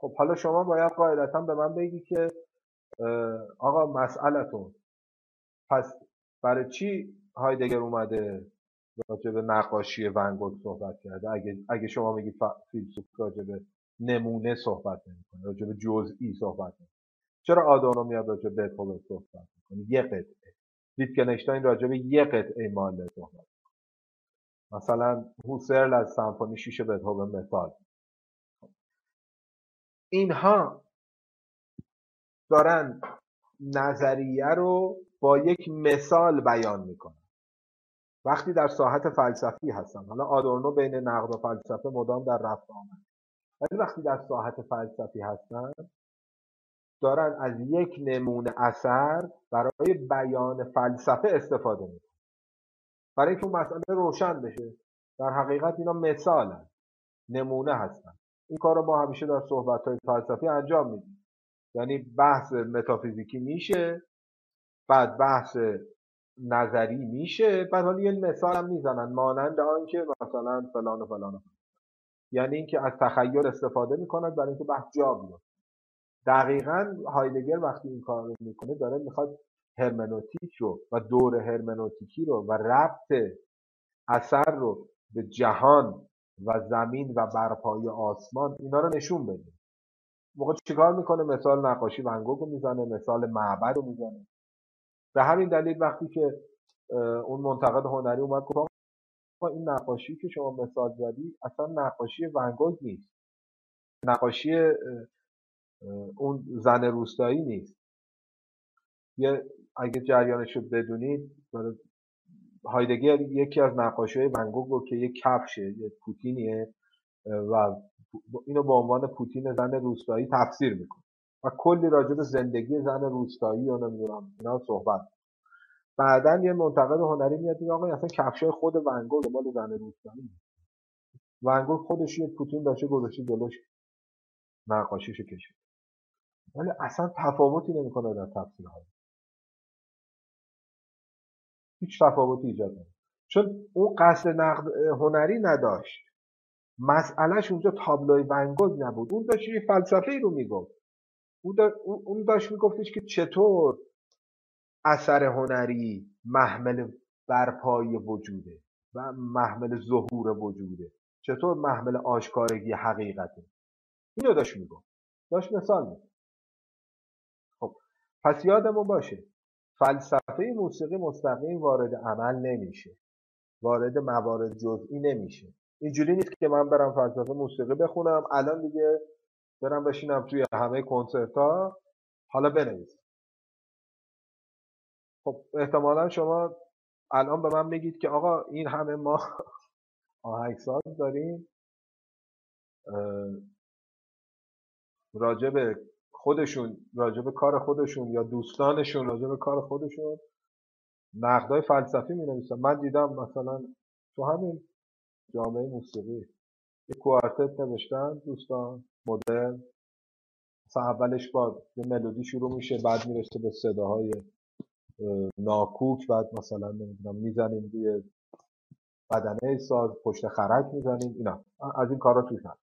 B: خب حالا شما باید قاعدتا به من بگی که آقا مسئلتون. پس برای چی هایدگر اومده راجع به نقاشی ونگوک صحبت کرده؟ اگه, اگه شما میگی فیلسوف راجع به نمونه صحبت نمی‌کنه راجع به جزئی صحبت نمی‌کنه. چرا آدورنو میاد راجع به بتهوون صحبت می‌کنه؟ یه قطعه. ویتگنشتاین راجع به یه قطعه ماله صحبت مثلا هوسرل از سمفونی شیش بتهوون مثال. اینها دارن نظریه رو با یک مثال بیان می‌کنن. وقتی در ساحت فلسفی هستن حالا آدورنو بین نقد و فلسفه مدام در رفت آمد. ولی وقتی در ساحت فلسفی هستن دارن از یک نمونه اثر برای بیان فلسفه استفاده می‌کنن. برای اینکه اون مسئله روشن بشه در حقیقت اینا مثالن نمونه هستن. این کار رو ما همیشه در صحبت های فلسفی انجام میدیم. یعنی بحث متافیزیکی میشه بعد بحث نظری میشه بعد حالا یه مثال هم می‌زنن مانند آنکه مثلا فلان و فلان یعنی اینکه از تخیل استفاده می‌کند برای اینکه بحث جا بیفته. دقیقا هایدگر وقتی این کار رو می‌کنه داره می‌خواد هرمنوتیک رو و دور هرمنوتیکی رو و ربط اثر رو به جهان و زمین و برپای آسمان اینا رو نشون بده. موقع چیکار می‌کنه؟ مثال نقاشی ونگوگ رو می‌زنه مثال معبد رو می‌زنه. به همین دلیل وقتی که اون منتقد هنری اومد گفت این نقاشی که شما مثال زدی اصلا نقاشی ونگوگ نیست. نقاشی اون زن روستایی نیست. یه اگه جریانش رو بدونید هایدگر یکی از نقاشی های ونگوگ رو که یه کفشه یه پوتینیه و اینو به عنوان پوتین زن روستایی تفسیر می‌کنه. و کلی راجع به زندگی زن روستایی و نمی‌دونم اینا صحبت بعدا یه منتقد هنری میاد میگه آقا اصلا کفشای خود ونگوگ مال زن روستایی ونگوگ خودش یه پوتین داشته گذاشته جلوش. نقاشیشو کشید. ولی اصلا تفاوتی نمی‌کنه در تفسیرها. هیچ تفاوتی ایجاد نمی‌کنه. چون اون قصد نقد هنری نداشت. مسئلهش اونجا تابلوی ونگوگ نبود. اون داشت یه فلسفه ای رو می‌گفت. اون داشت میگفتش که چطور اثر هنری محمل برپای وجوده و محمل ظهور وجوده. چطور محمل آشکارگی حقیقته. اینو داشت می‌گفت. داشت مثال می‌گفت خب پس یادمون باشه فلسفه موسیقی مستقیم وارد عمل نمیشه. وارد موارد جزئی نمیشه. اینجوری نیست که من برم فلسفه موسیقی بخونم. الان دیگه برم بشینم توی همه کنسرت ها حالا بنویسم خب احتمالا شما الان به من میگید که آقا این همه ما [LAUGHS] آهنگساز داریم. راجب خودشون راجب کار خودشون یا دوستانشون راجب کار خودشون نقدای فلسفی می نویسن من دیدم مثلا تو همین جامعه موسیقی. یه کوارتت نوشتن دوستان مدل. مثلا اولش با یه ملودی شروع میشه بعد می‌رسه به صداهای ناکوک بعد مثلا نمی‌دونم می‌زنیم روی بدنه ساز پشت خرک می‌زنیم اینا. از این کارا توش هست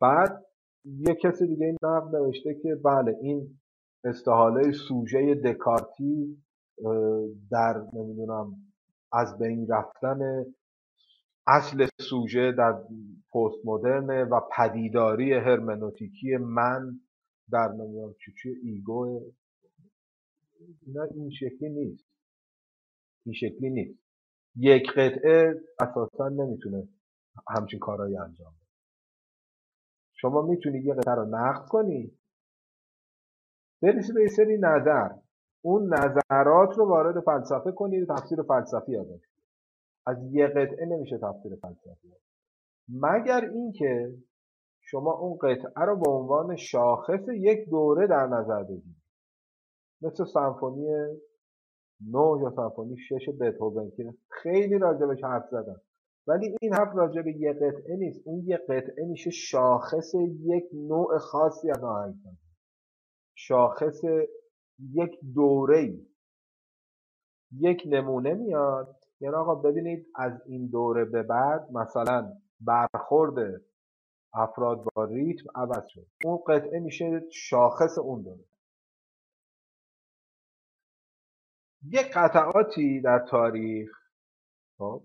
B: بعد یه کسی دیگه این نقد نوشته که بله این استحاله سوژه دکارتی در نمی‌دونم از بین رفتن اصل سوژه در پست مدرنه و پدیداری هرمنوتیکی من در نمی‌دونم چی ایگو اینا این شکلی نیست. این شکلی نیست. یک قطعه اساسا نمی‌تونه همچین کارهایی انجام بده. شما می‌تونید یه قطعه رو نقد کنی. برسی به سری نظر. اون نظرات رو وارد فلسفه کنید تفسیر فلسفی ازش از یه قطعه نمیشه تفسیر فلسفی مگر اینکه شما اون قطعه رو به عنوان شاخص یک دوره در نظر بگیرید. مثل سمفونی نو یا سمفونی شش بتهوون که خیلی راجبش حرف زدن. ولی این حرف راجع به یه قطعه نیست. اون یه قطعه میشه شاخص یک نوع خاصی از آهنگسازی شاخص یک دوره یک نمونه میاد. یعنی آقا ببینید از این دوره به بعد مثلا برخورد افراد با ریتم عوض شد. اون قطعه میشه شاخص اون دوره. یک قطعاتی در تاریخ خب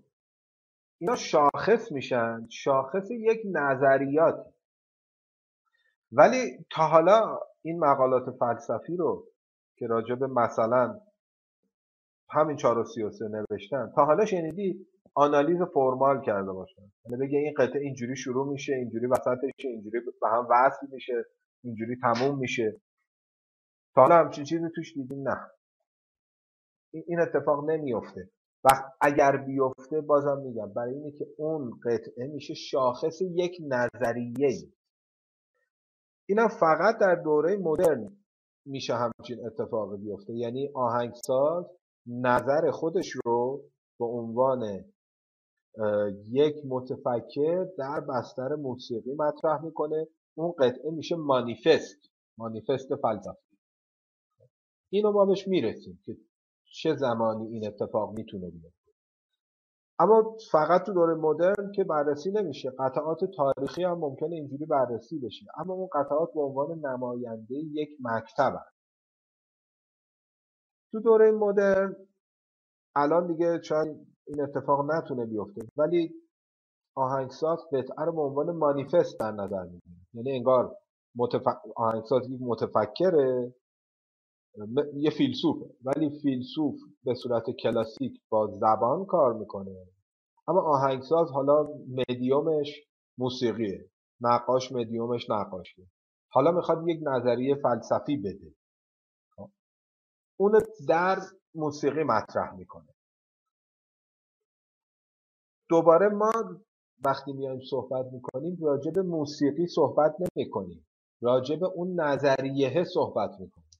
B: اینا شاخص میشن شاخص یک نظریات. ولی تا حالا این مقالات فلسفی رو که راجع به مثلا همین چهار و سی و سه نوشتن. تا حالا شنیدی آنالیز فرمال کرده باشن. یعنی بگه این قطعه اینجوری شروع میشه اینجوری وسطش اینجوری به هم وصل میشه اینجوری تموم میشه. تا حالا همچین چیزی توش دیدیم نه. این اتفاق نمیفته. وقت اگر بیفته بازم میگم برای اینه که اون قطعه میشه شاخص یک نظریه ای. اینا فقط در دوره مدرن میشه همچین اتفاقی بیفته. یعنی آهنگساز نظر خودش رو به عنوان یک متفکر در بستر موسیقی مطرح می‌کنه. اون قطعه میشه مانیفست مانیفست فلسفی اینو ما بهش می‌رسیم که چه زمانی این اتفاق می‌تونه بیفته. اما فقط تو دوره مدرن که بررسی نمیشه. قطعات تاریخی هم ممکنه اینجوری بررسی بشه. اما اون قطعات به عنوان نماینده یک مکتب. تو دوره مدرن الان دیگه شاید این اتفاق نتونه بیفته. ولی آهنگساز قطعه رو به عنوان مانیفست در نظر می‌گیره. یعنی انگار متف... آهنگساز متفکره یه فیلسوفه. ولی فیلسوف به صورت کلاسیک با زبان کار می‌کنه. اما آهنگساز حالا مدیومش موسیقیه. نقاش مدیومش نقاشیه. حالا می‌خواد یک نظریه فلسفی بده. اون در موسیقی مطرح می‌کنه. دوباره ما وقتی میایم صحبت می‌کنیم راجع به موسیقی صحبت نمی‌کنیم. راجع به اون نظریه صحبت می‌کنیم.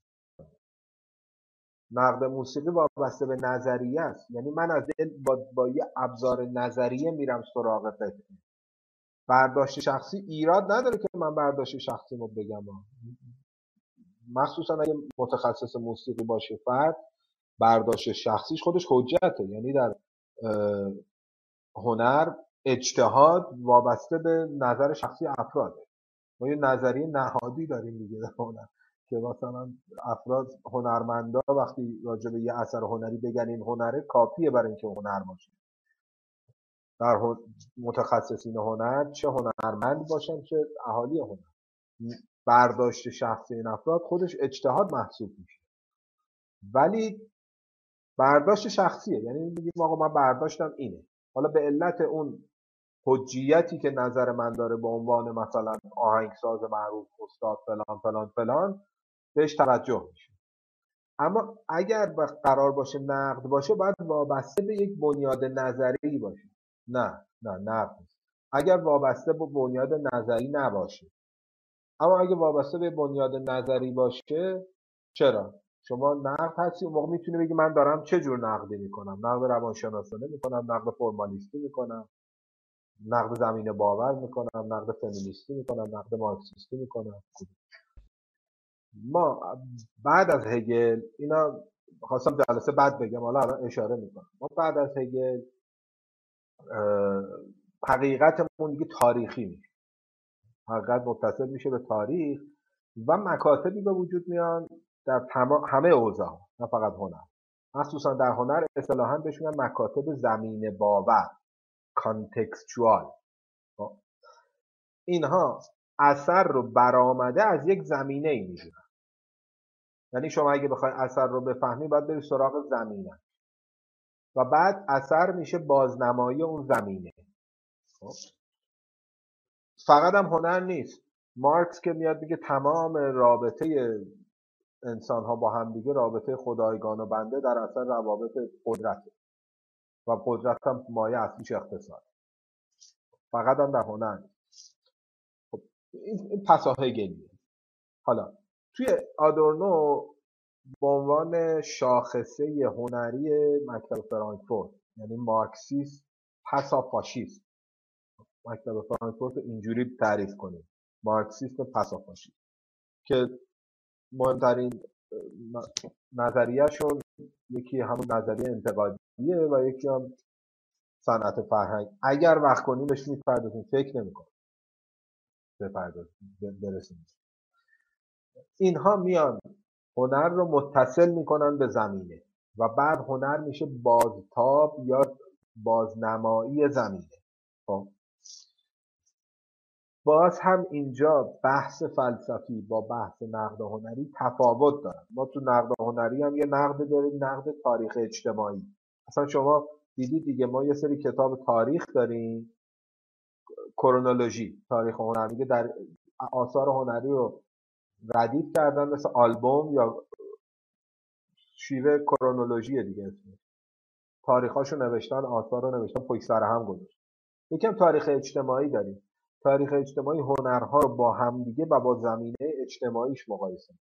B: نقد موسیقی وابسته به نظریه است. یعنی من از با, با یه ابزار نظریه میرم سراغ قطعه برداشت شخصی ایراد نداره که من برداشت شخصی رو بگم. مخصوصا اگه متخصص موسیقی باشه فرد برداشت شخصیش خودش حجته. یعنی در هنر اجتهاد وابسته به نظر شخصی افراده. ما یه نظریه نهادی داریم دیگه در هنر که مثلا افراد هنرمندا وقتی راجع به یه اثر هنری بگن این هنره کافیه برای اینکه هنر باشه. در متخصصین هنر چه هنرمند باشن چه اهالی هنر. برداشت شخصی این افراد خودش اجتهاد محسوب میشه. ولی برداشت شخصیه. یعنی میگیم آقا من برداشتم اینه. حالا به علت اون حجیتی که نظر من داره به عنوان مثلا آهنگساز معروف استاد فلان فلان فلان بهش توجه میشه. اما اگر قرار باشه نقد باشه باید وابسته به یک بنیاد نظری باشه. نه نه نقد اگر وابسته به بنیاد نظری نباشه اما اگر وابسته به بنیاد نظری باشه چرا؟ شما نقد هستی اون موقع می‌تونی بگی من دارم چه جور نقدی می‌کنم؟ نقد روانشناسانه می‌کنم نقد فرمالیستی می‌کنم نقد زمین باور می‌کنم نقد فمینیستی می‌کنم نقد مارکسیستی می‌کنم. ما بعد از هگل اینا خواستم جلسه بعد بگم حالا الان اشاره می‌کنم. ما بعد از هگل حقیقتمون دیگه تاریخی میشه حقیقت متصل میشه به تاریخ و مکاتبی به وجود میان در همه اوضاع نه فقط هنر. مخصوصا در هنر اصطلاحا بهش میگن مکاتب زمین باور کانتکستوال خب؟ اینها اثر رو برآمده از یک زمینه ای می‌گیرن یعنی شما اگه بخوای اثر رو بفهمی باید بری سراغ زمینه. و بعد اثر میشه بازنمایی اون زمینه. خب؟ فقط هم هنر نیست. مارکس که میاد میگه تمام رابطه انسان ها با همدیگه رابطه خدایگان و بنده در اثر روابط قدرت و قدرت هم مایه اصلیش اقتصاد. فقط هم در هنر. خب این پساهه گلیه. حالا توی آدورنو به عنوان شاخصه هنری مکتب فرانکفورت یعنی مارکسیست پسا فاشیست مکتب فرانکفورت اینجوری تعریف کنیم. مارکسیست پسا فاشیست که مهمترین نظریهشون یکی همون نظریه انتقادیه و یکی هم صنعت فرهنگ. اگر وقت کنیم بهش می‌پردازیم. فکر نمی‌کنم. برسیم. اینها میان هنر رو متصل می‌کنن به زمینه و بعد هنر میشه بازتاب یا بازنمایی زمینه. خب؟ باز هم اینجا بحث فلسفی با بحث نقد هنری تفاوت دارن. ما تو نقد هنری هم یه نقد داریم نقد تاریخ اجتماعی. اصلا شما دیدید دیگه ما یه سری کتاب تاریخ داریم. کرونولوژی تاریخ هنر میگه در آثار هنری رو ردیف کردن مثل آلبوم یا شیوه کرونولوژی دیگه. اسمش تاریخاشو نوشتن آثار رو نوشتن پشت سر هم گذاشت یکم تاریخ اجتماعی داریم. تاریخ اجتماعی هنرها رو با همدیگه و با زمینه اجتماعیش مقایسه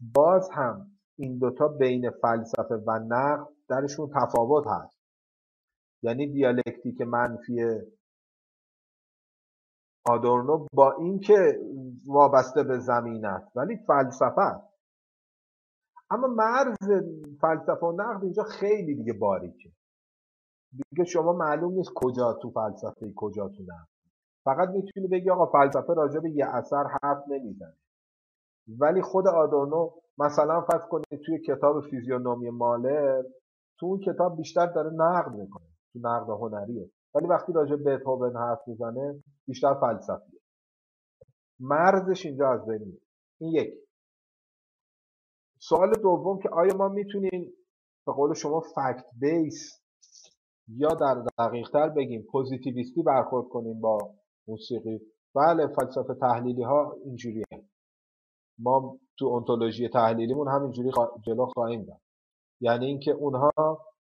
B: باز هم این دوتا بین فلسفه و نقد درشون تفاوت هست. یعنی دیالکتیک منفی آدورنو با اینکه وابسته به زمین است ولی فلسفه است. اما مرز فلسفه و نقد اینجا خیلی دیگه باریکه. دیگه شما معلوم نیست کجا تو فلسفه کجا تو نقد فقط می‌تونی بگی آقا فلسفه راجع به یه اثر حرف نمی‌زنه. ولی خود آدورنو مثلا فرض کنید توی کتاب فیزیونومی مالر تو اون کتاب بیشتر داره نقد می‌کنه. تو نقد هنریه. ولی وقتی راجع به بتهوون حرف می‌زنه بیشتر فلسفیه. مرزش اینجا از بین این یک سوال دوم که آیا ما می‌تونیم به قول شما فکت بیس یا در دقیق تر بگیم پوزیتیویستی برخورد کنیم با موسیقی. بله فلسفه تحلیلی ها اینجوریه. ما تو انتولوژی تحلیلیمون همینجوری جلو خواهیم رفت. یعنی اینکه اونها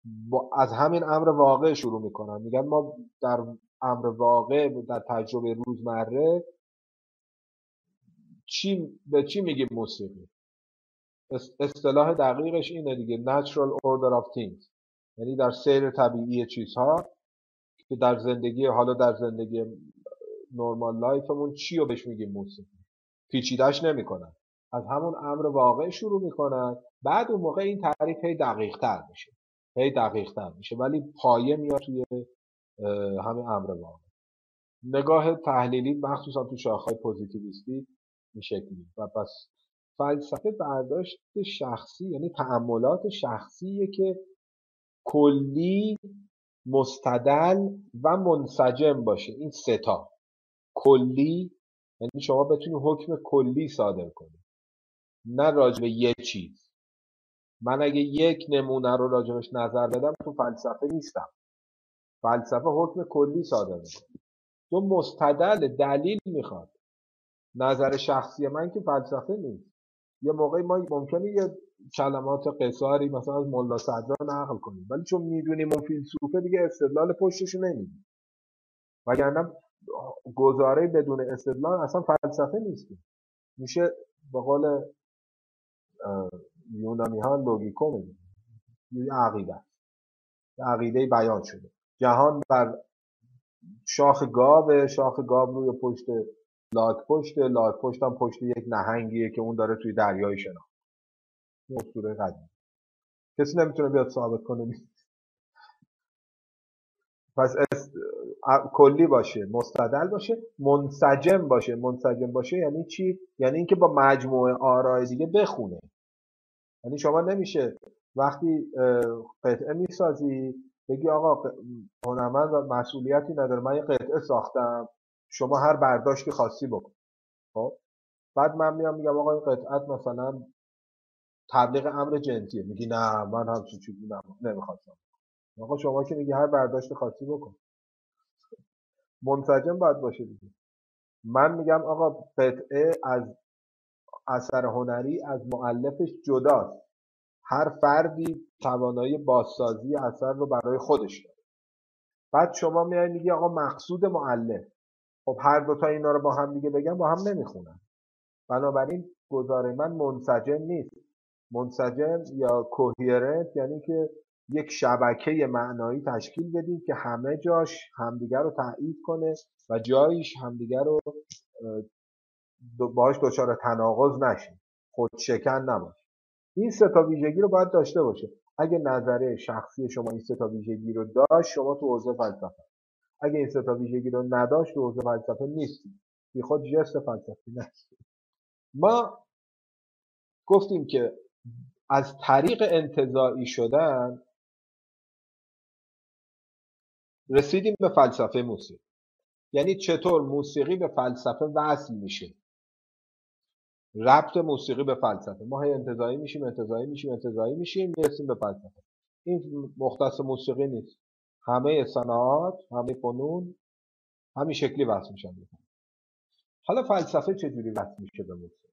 B: با از همین امر واقع شروع می‌کنن. میگن ما در امر واقع در تجربه روزمره چی به چی میگیم موسیقی؟ اصطلاح دقیقش اینه دیگه natural order of things. یعنی در سیر طبیعی چیزها که در زندگی حالا در زندگی نورمال لایفمون چی رو بهش میگیم موسیقی؟ پیچیدش نمی‌کنن. از همون امر واقع شروع می‌کنن. بعد اون موقع این تعریف هی دقیق تر میشه. هی دقیق تر میشه. ولی پایه میاد توی همین امر واقع نگاه تحلیلی مخصوصا تو شاخهای پوزیتیویستی این شکلی. و پس فلسفه برداشت شخصی یعنی تعملات شخصیه که کلی مستدل و منسجم باشه. این ستا کلی یعنی شما بتونی حکم کلی صادر کنی. نه راجب یه چیز. من اگه یک نمونه رو راجبش نظر بدم تو فلسفه نیستم. فلسفه حکم کلی صادر می‌کنه. تو مستدل دلیل می‌خواد. نظر شخصی من که فلسفه نیست. یه موقعی ما ممکنه یه کلمات قصاری مثلا از ملا صدرا نقل کنیم. ولی چون می‌دونیم اون فیلسوفه دیگه استدلال پشتش نمیدیم وگرنه گزاره بدون استدلال اصلا فلسفه نیست. میشه به قول یونانی ها لوگیکو یه عقیده عقیده بیان شده. جهان بر شاخ گاو شاخ گاو روی پشت لاک پشت لاک پشت هم پشت یک نهنگیه که اون داره توی دریای شناخت اسطوره قدیم. کسی نمی‌تونه بیاد ثابت کنه پس کلی باشه مستدل باشه منسجم باشه. منسجم باشه یعنی چی؟ یعنی اینکه با مجموعه آرای دیگه بخونه. یعنی شما نمیشه وقتی قطعه می‌سازی بگی آقا هنرمند مسئولیتی نداره من یه قطعه ساختم. شما هر برداشتی خاصی بکن. خب؟ بعد من میام میگم آقا این قطعت مثلا تبلیغ امر جنسیه میگی نه من همچین چیزی نمی‌خواستم. آقا شما که میگی هر برداشت خاصی بکن. منسجم باید باشه دیگه. من میگم آقا قطعه از اثر هنری از معلفش جداست. هر فردی توانایی بازسازی اثر رو برای خودش داره. بعد شما میای میگی آقا مقصود معلف خب هر دوتا اینا رو با هم دیگه بگم با هم نمی‌خونن. بنابراین گزاره من منسجم نیست. منسجم یا کوهیرنت یعنی که یک شبکه معنایی تشکیل بدیم که همه جاش همدیگر رو تایید کنه و جاییش همدیگر رو باهاش دچار تناقض نشه خود شکن نباشه. این سه تا ویژگی رو باید داشته باشه. اگه نظره شخصی شما این سه تا ویژگی رو داشت شما تو حوزه فلسفه. اگه این سه تا ویژگی رو نداشت تو حوزه فلسفه نیستیم. بی خود جست فلسفی نیست ما گفتیم که از طریق انتظاعی شدن رسیدیم به فلسفه موسیقی. یعنی چطور موسیقی به فلسفه وصل میشه. ربط موسیقی به فلسفه. ما هی انتظایی میشیم انتظایی میشیم انتظایی میشیم می‌رسیم به فلسفه. این مختص موسیقی نیست. همه صناعات همه فنون همین شکلی وصل میشن. حالا فلسفه چجوری وصل میشه به موسیقی؟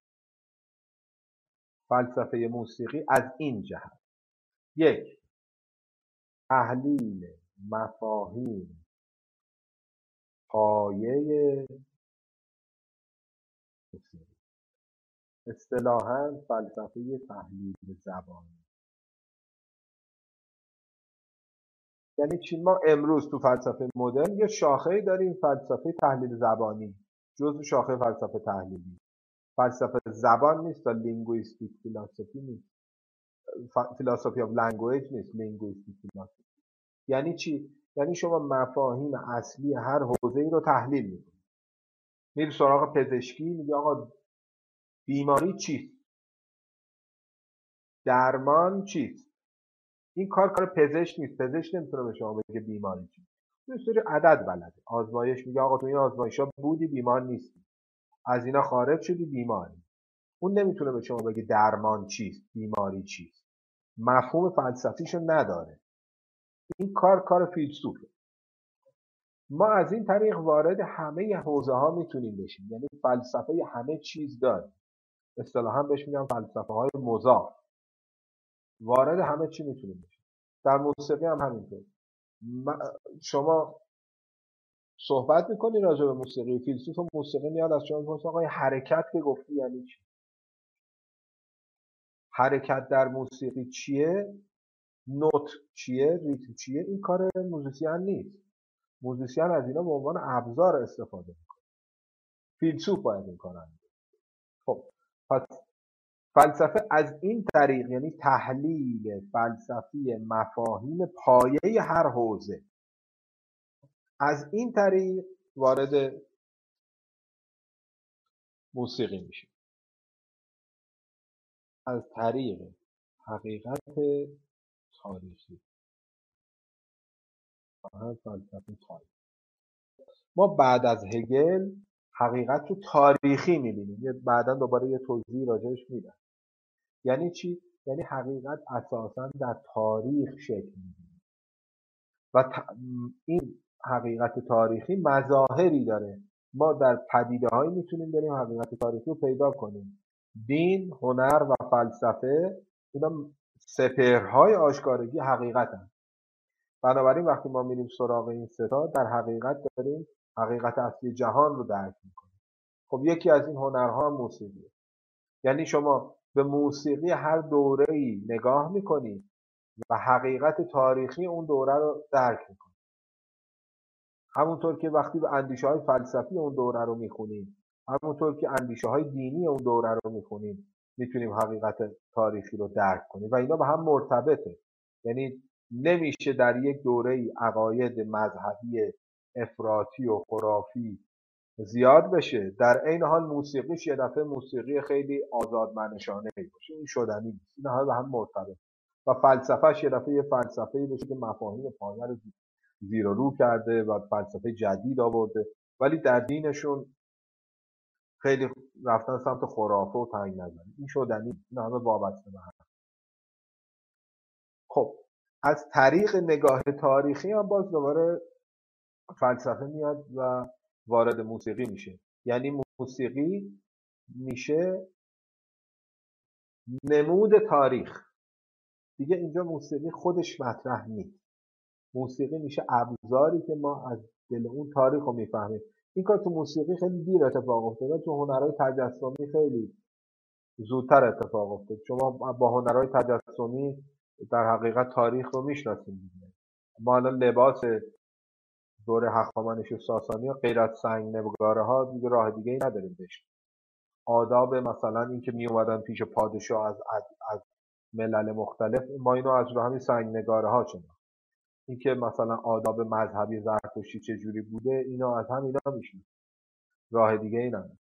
B: فلسفه موسیقی از این جهت. یک تحلیل مفاهیم پایه اصطلاحا فلسفه تحلیل زبانی یعنی چی؟ ما امروز تو فلسفه مدرن یه شاخه داریم فلسفه تحلیل زبانی جزو شاخه فلسفه تحلیلی. فلسفه زبان نیست تا لینگویستیک فیلاسوفی نیست. philosophy of language نیست linguistic philosophy یعنی چی؟ یعنی شما مفاهیم اصلی هر حوزه ای رو تحلیل می‌کنید. میری سراغ پزشکی میگه آقا بیماری چیست؟ درمان چیست؟ این کار کار پزشک نیست. پزشک نمی‌تونه به شما بگه بیماری چیست. یه سری عدد بلده. آزمایش میگه آقا تو این آزمایش ها بودی بیمار نیستی. از اینا خارج شدی بیماری. اون نمی‌تونه به شما بگه درمان چیست بیماری چیست. مفهوم فلسفیشو نداره. این کار کار فیلسوفه. ما از این طریق وارد همه حوزه ها می‌تونیم بشیم. یعنی فلسفه همه چیز داریم اصطلاحا بهش میگم فلسفه های مضاف. وارد همه چی می‌تونیم بشیم. در موسیقی هم همینطور. شما صحبت می‌کنی راجع به موسیقی. فیلسوف و موسیقی میاد از شما می‌پرسه آقای حرکت که گفتی یعنی چی؟ حرکت در موسیقی چیه؟ نوت چیه؟ ریتم چیه؟ این کار موزیسین نیست. موزیسین از اینا به عنوان ابزار استفاده می‌کنه. فیلسوف باید این کار خب پس فلسفه از این طریق یعنی تحلیل فلسفی مفاهیم پایه هر حوزه از این طریق وارد موسیقی میشه از طریق حقیقت تاریخی. ما بعد از هگل حقیقت رو تاریخی می‌بینیم. بعدا دوباره یه توضیح راجعش میدم. یعنی چی؟ یعنی حقیقت اساسا در تاریخ شکل می‌گیره. و این حقیقت تاریخی مظاهری داره. ما در پدیده هایی می‌تونیم بریم حقیقت تاریخی رو پیدا کنیم. دین، هنر و فلسفه اینا سپرهای آشکارگی حقیقت هم. بنابراین وقتی ما میریم سراغ این ستا در حقیقت داریم حقیقت اصلی جهان رو درک می‌کنیم. خب یکی از این هنرها موسیقی. یعنی شما به موسیقی هر دوره ای نگاه می‌کنید و حقیقت تاریخی اون دوره رو درک می‌کنید همونطور که وقتی به اندیشه های فلسفی اون دوره رو می‌خونیم همونطور که اندیشه های دینی اون دوره رو می‌خونیم می‌تونیم حقیقت تاریخی رو درک کنیم. و اینا به هم مرتبطه. یعنی نمیشه در یک دوره ای عقاید مذهبی افراطی و خرافی زیاد بشه. در عین حال موسیقیش یه دفعه موسیقی خیلی آزادمنشانه باشه. این شدنی نیست. این به هم مرتبط و فلسفهش یه دفعه یه فلسفه بشه که مفاهیم پایه رو زیر رو کرده و فلسفه جدید آورده. ولی در دینشون خیلی رفتن سمت خرافه و تنگ نظری. این شدنی این همه وابسته به هم. خب از طریق نگاه تاریخی هم باز دوباره فلسفه میاد و وارد موسیقی میشه. یعنی موسیقی میشه نمود تاریخ. دیگه اینجا موسیقی خودش مطرح نیست. موسیقی میشه ابزاری که ما از دل اون تاریخ رو می‌فهمیم. این کار تو موسیقی خیلی دیر اتفاق افتاده. تو هنرهای تجسمی خیلی زودتر اتفاق افتاد شما با هنرهای تجسمی در حقیقت تاریخ رو می‌شناسیم ما الان لباس دور هخامنش و ساسانی غیر از سنگ نگاره ها دیگه راه دیگه نداریم بهش. آداب مثلا اینکه می اومدن پیش پادشاه از, از, ملل مختلف ما اینو از رو همین سنگ نگاره ها این اینکه مثلا آداب مذهبی زرتشتی چجوری بوده اینو از همینا میشیم راه دیگه ای نداریم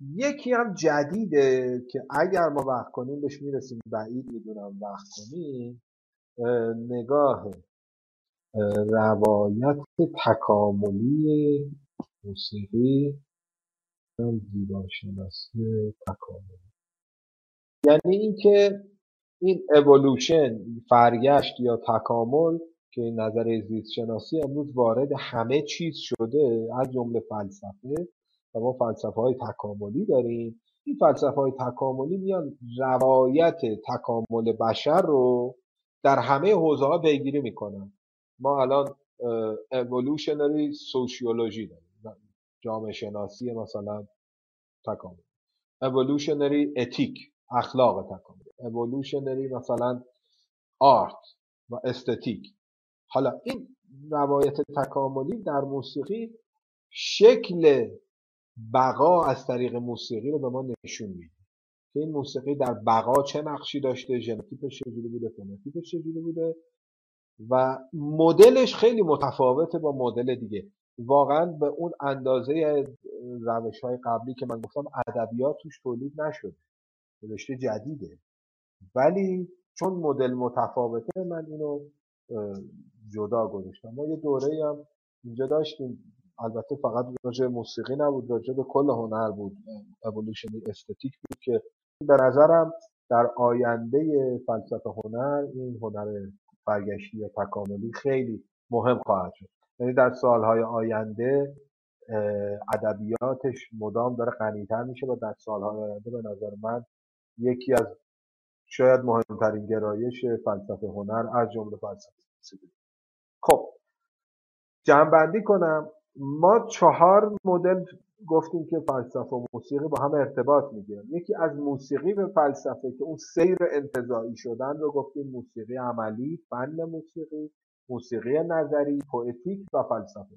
B: یکی هم جدیده که اگر ما وقت کنیم بهش می‌رسیم. بعید می‌دونم وقت کنیم. نگاه روایت تکاملی موسیقی زیباشناسی تکاملی. یعنی اینکه این اولوشن فرگشت یا تکامل که این نظر زیست شناسی امروز وارد همه چیز شده از جمله فلسفه و ما فلسفه های تکاملی داریم. این فلسفه های تکاملی میان روایت تکامل بشر رو در همه حوزه ها پیگیری می‌کنن. ما الان اولوشنری سوشیولوژی داریم. جامعه شناسی مثلا تکامل. اولوشنری اتیک اخلاق تکامل. اولوشنری مثلا آرت و استتیک. حالا این روایت تکاملی در موسیقی شکل بقا از طریق موسیقی رو به ما نشون میده. که این موسیقی در بقا چه نقشی داشته ژنتیپش چجوری بوده فنوتیپش چجوری بوده و مدلش خیلی متفاوته با مدل دیگه. واقعا به اون اندازه روش های قبلی که من گفتم ادبیات توش تولید نشده. رشته جدیده. ولی چون مدل متفاوته من اینو جدا گذاشتم. ما یه دوره هم اینجا داشتیم. البته فقط راجع موسیقی نبود راجع به کل هنر بود. اولوشنی استتیک بود که به نظرم در آینده فلسفه هنر این هنر برگشتی یا تکاملی خیلی مهم خواهد شد. یعنی در سالهای آینده ادبیاتش مدام داره غنیتر میشه و در سالهای آینده به نظر من یکی از شاید مهمترین گرایش فلسفه هنر از جمله فلسفه موسیقی خب جمع کنم. ما چهار مدل گفتیم که فلسفه و موسیقی با هم ارتباط می‌گیرن. یکی از موسیقی به فلسفه که اون سیر انتظایی شدن رو گفتیم موسیقی عملی فن موسیقی موسیقی نظری پویتیک و فلسفه.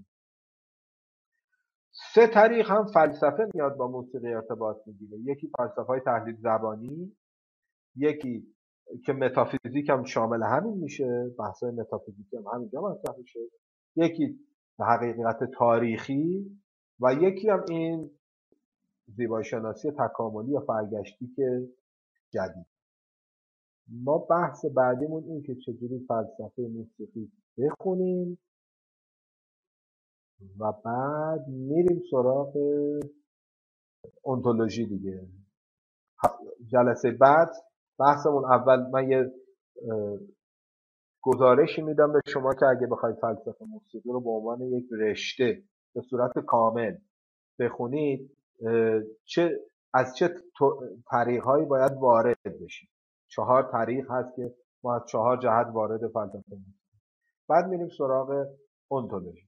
B: سه طریق هم فلسفه میاد با موسیقی ارتباط می‌گیره. یکی فلسفه های تحلیل زبانی یکی که متافیزیک هم شامل همین میشه بحث متافیزیک هم همینجا مطرح میشه. یکی حقیقت تاریخی و یکی هم این زیبایی شناسی تکاملی یا فرگشتی که جدید. ما بحث بعدیمون این که چجوری فلسفه موسیقی بخونیم و بعد میریم سراغ اونتولوژی دیگه. جلسه بعد بحثمون اول من یه گزارشی میدم به شما که اگه بخواید فلسفه موسیقی رو به عنوان یک رشته به صورت کامل بخونید چه از چه طریقهایی باید وارد بشید. چهار طریق هست که ما از چهار جهت وارد فلسفه میشیم بعد میریم سراغ اونتولوژی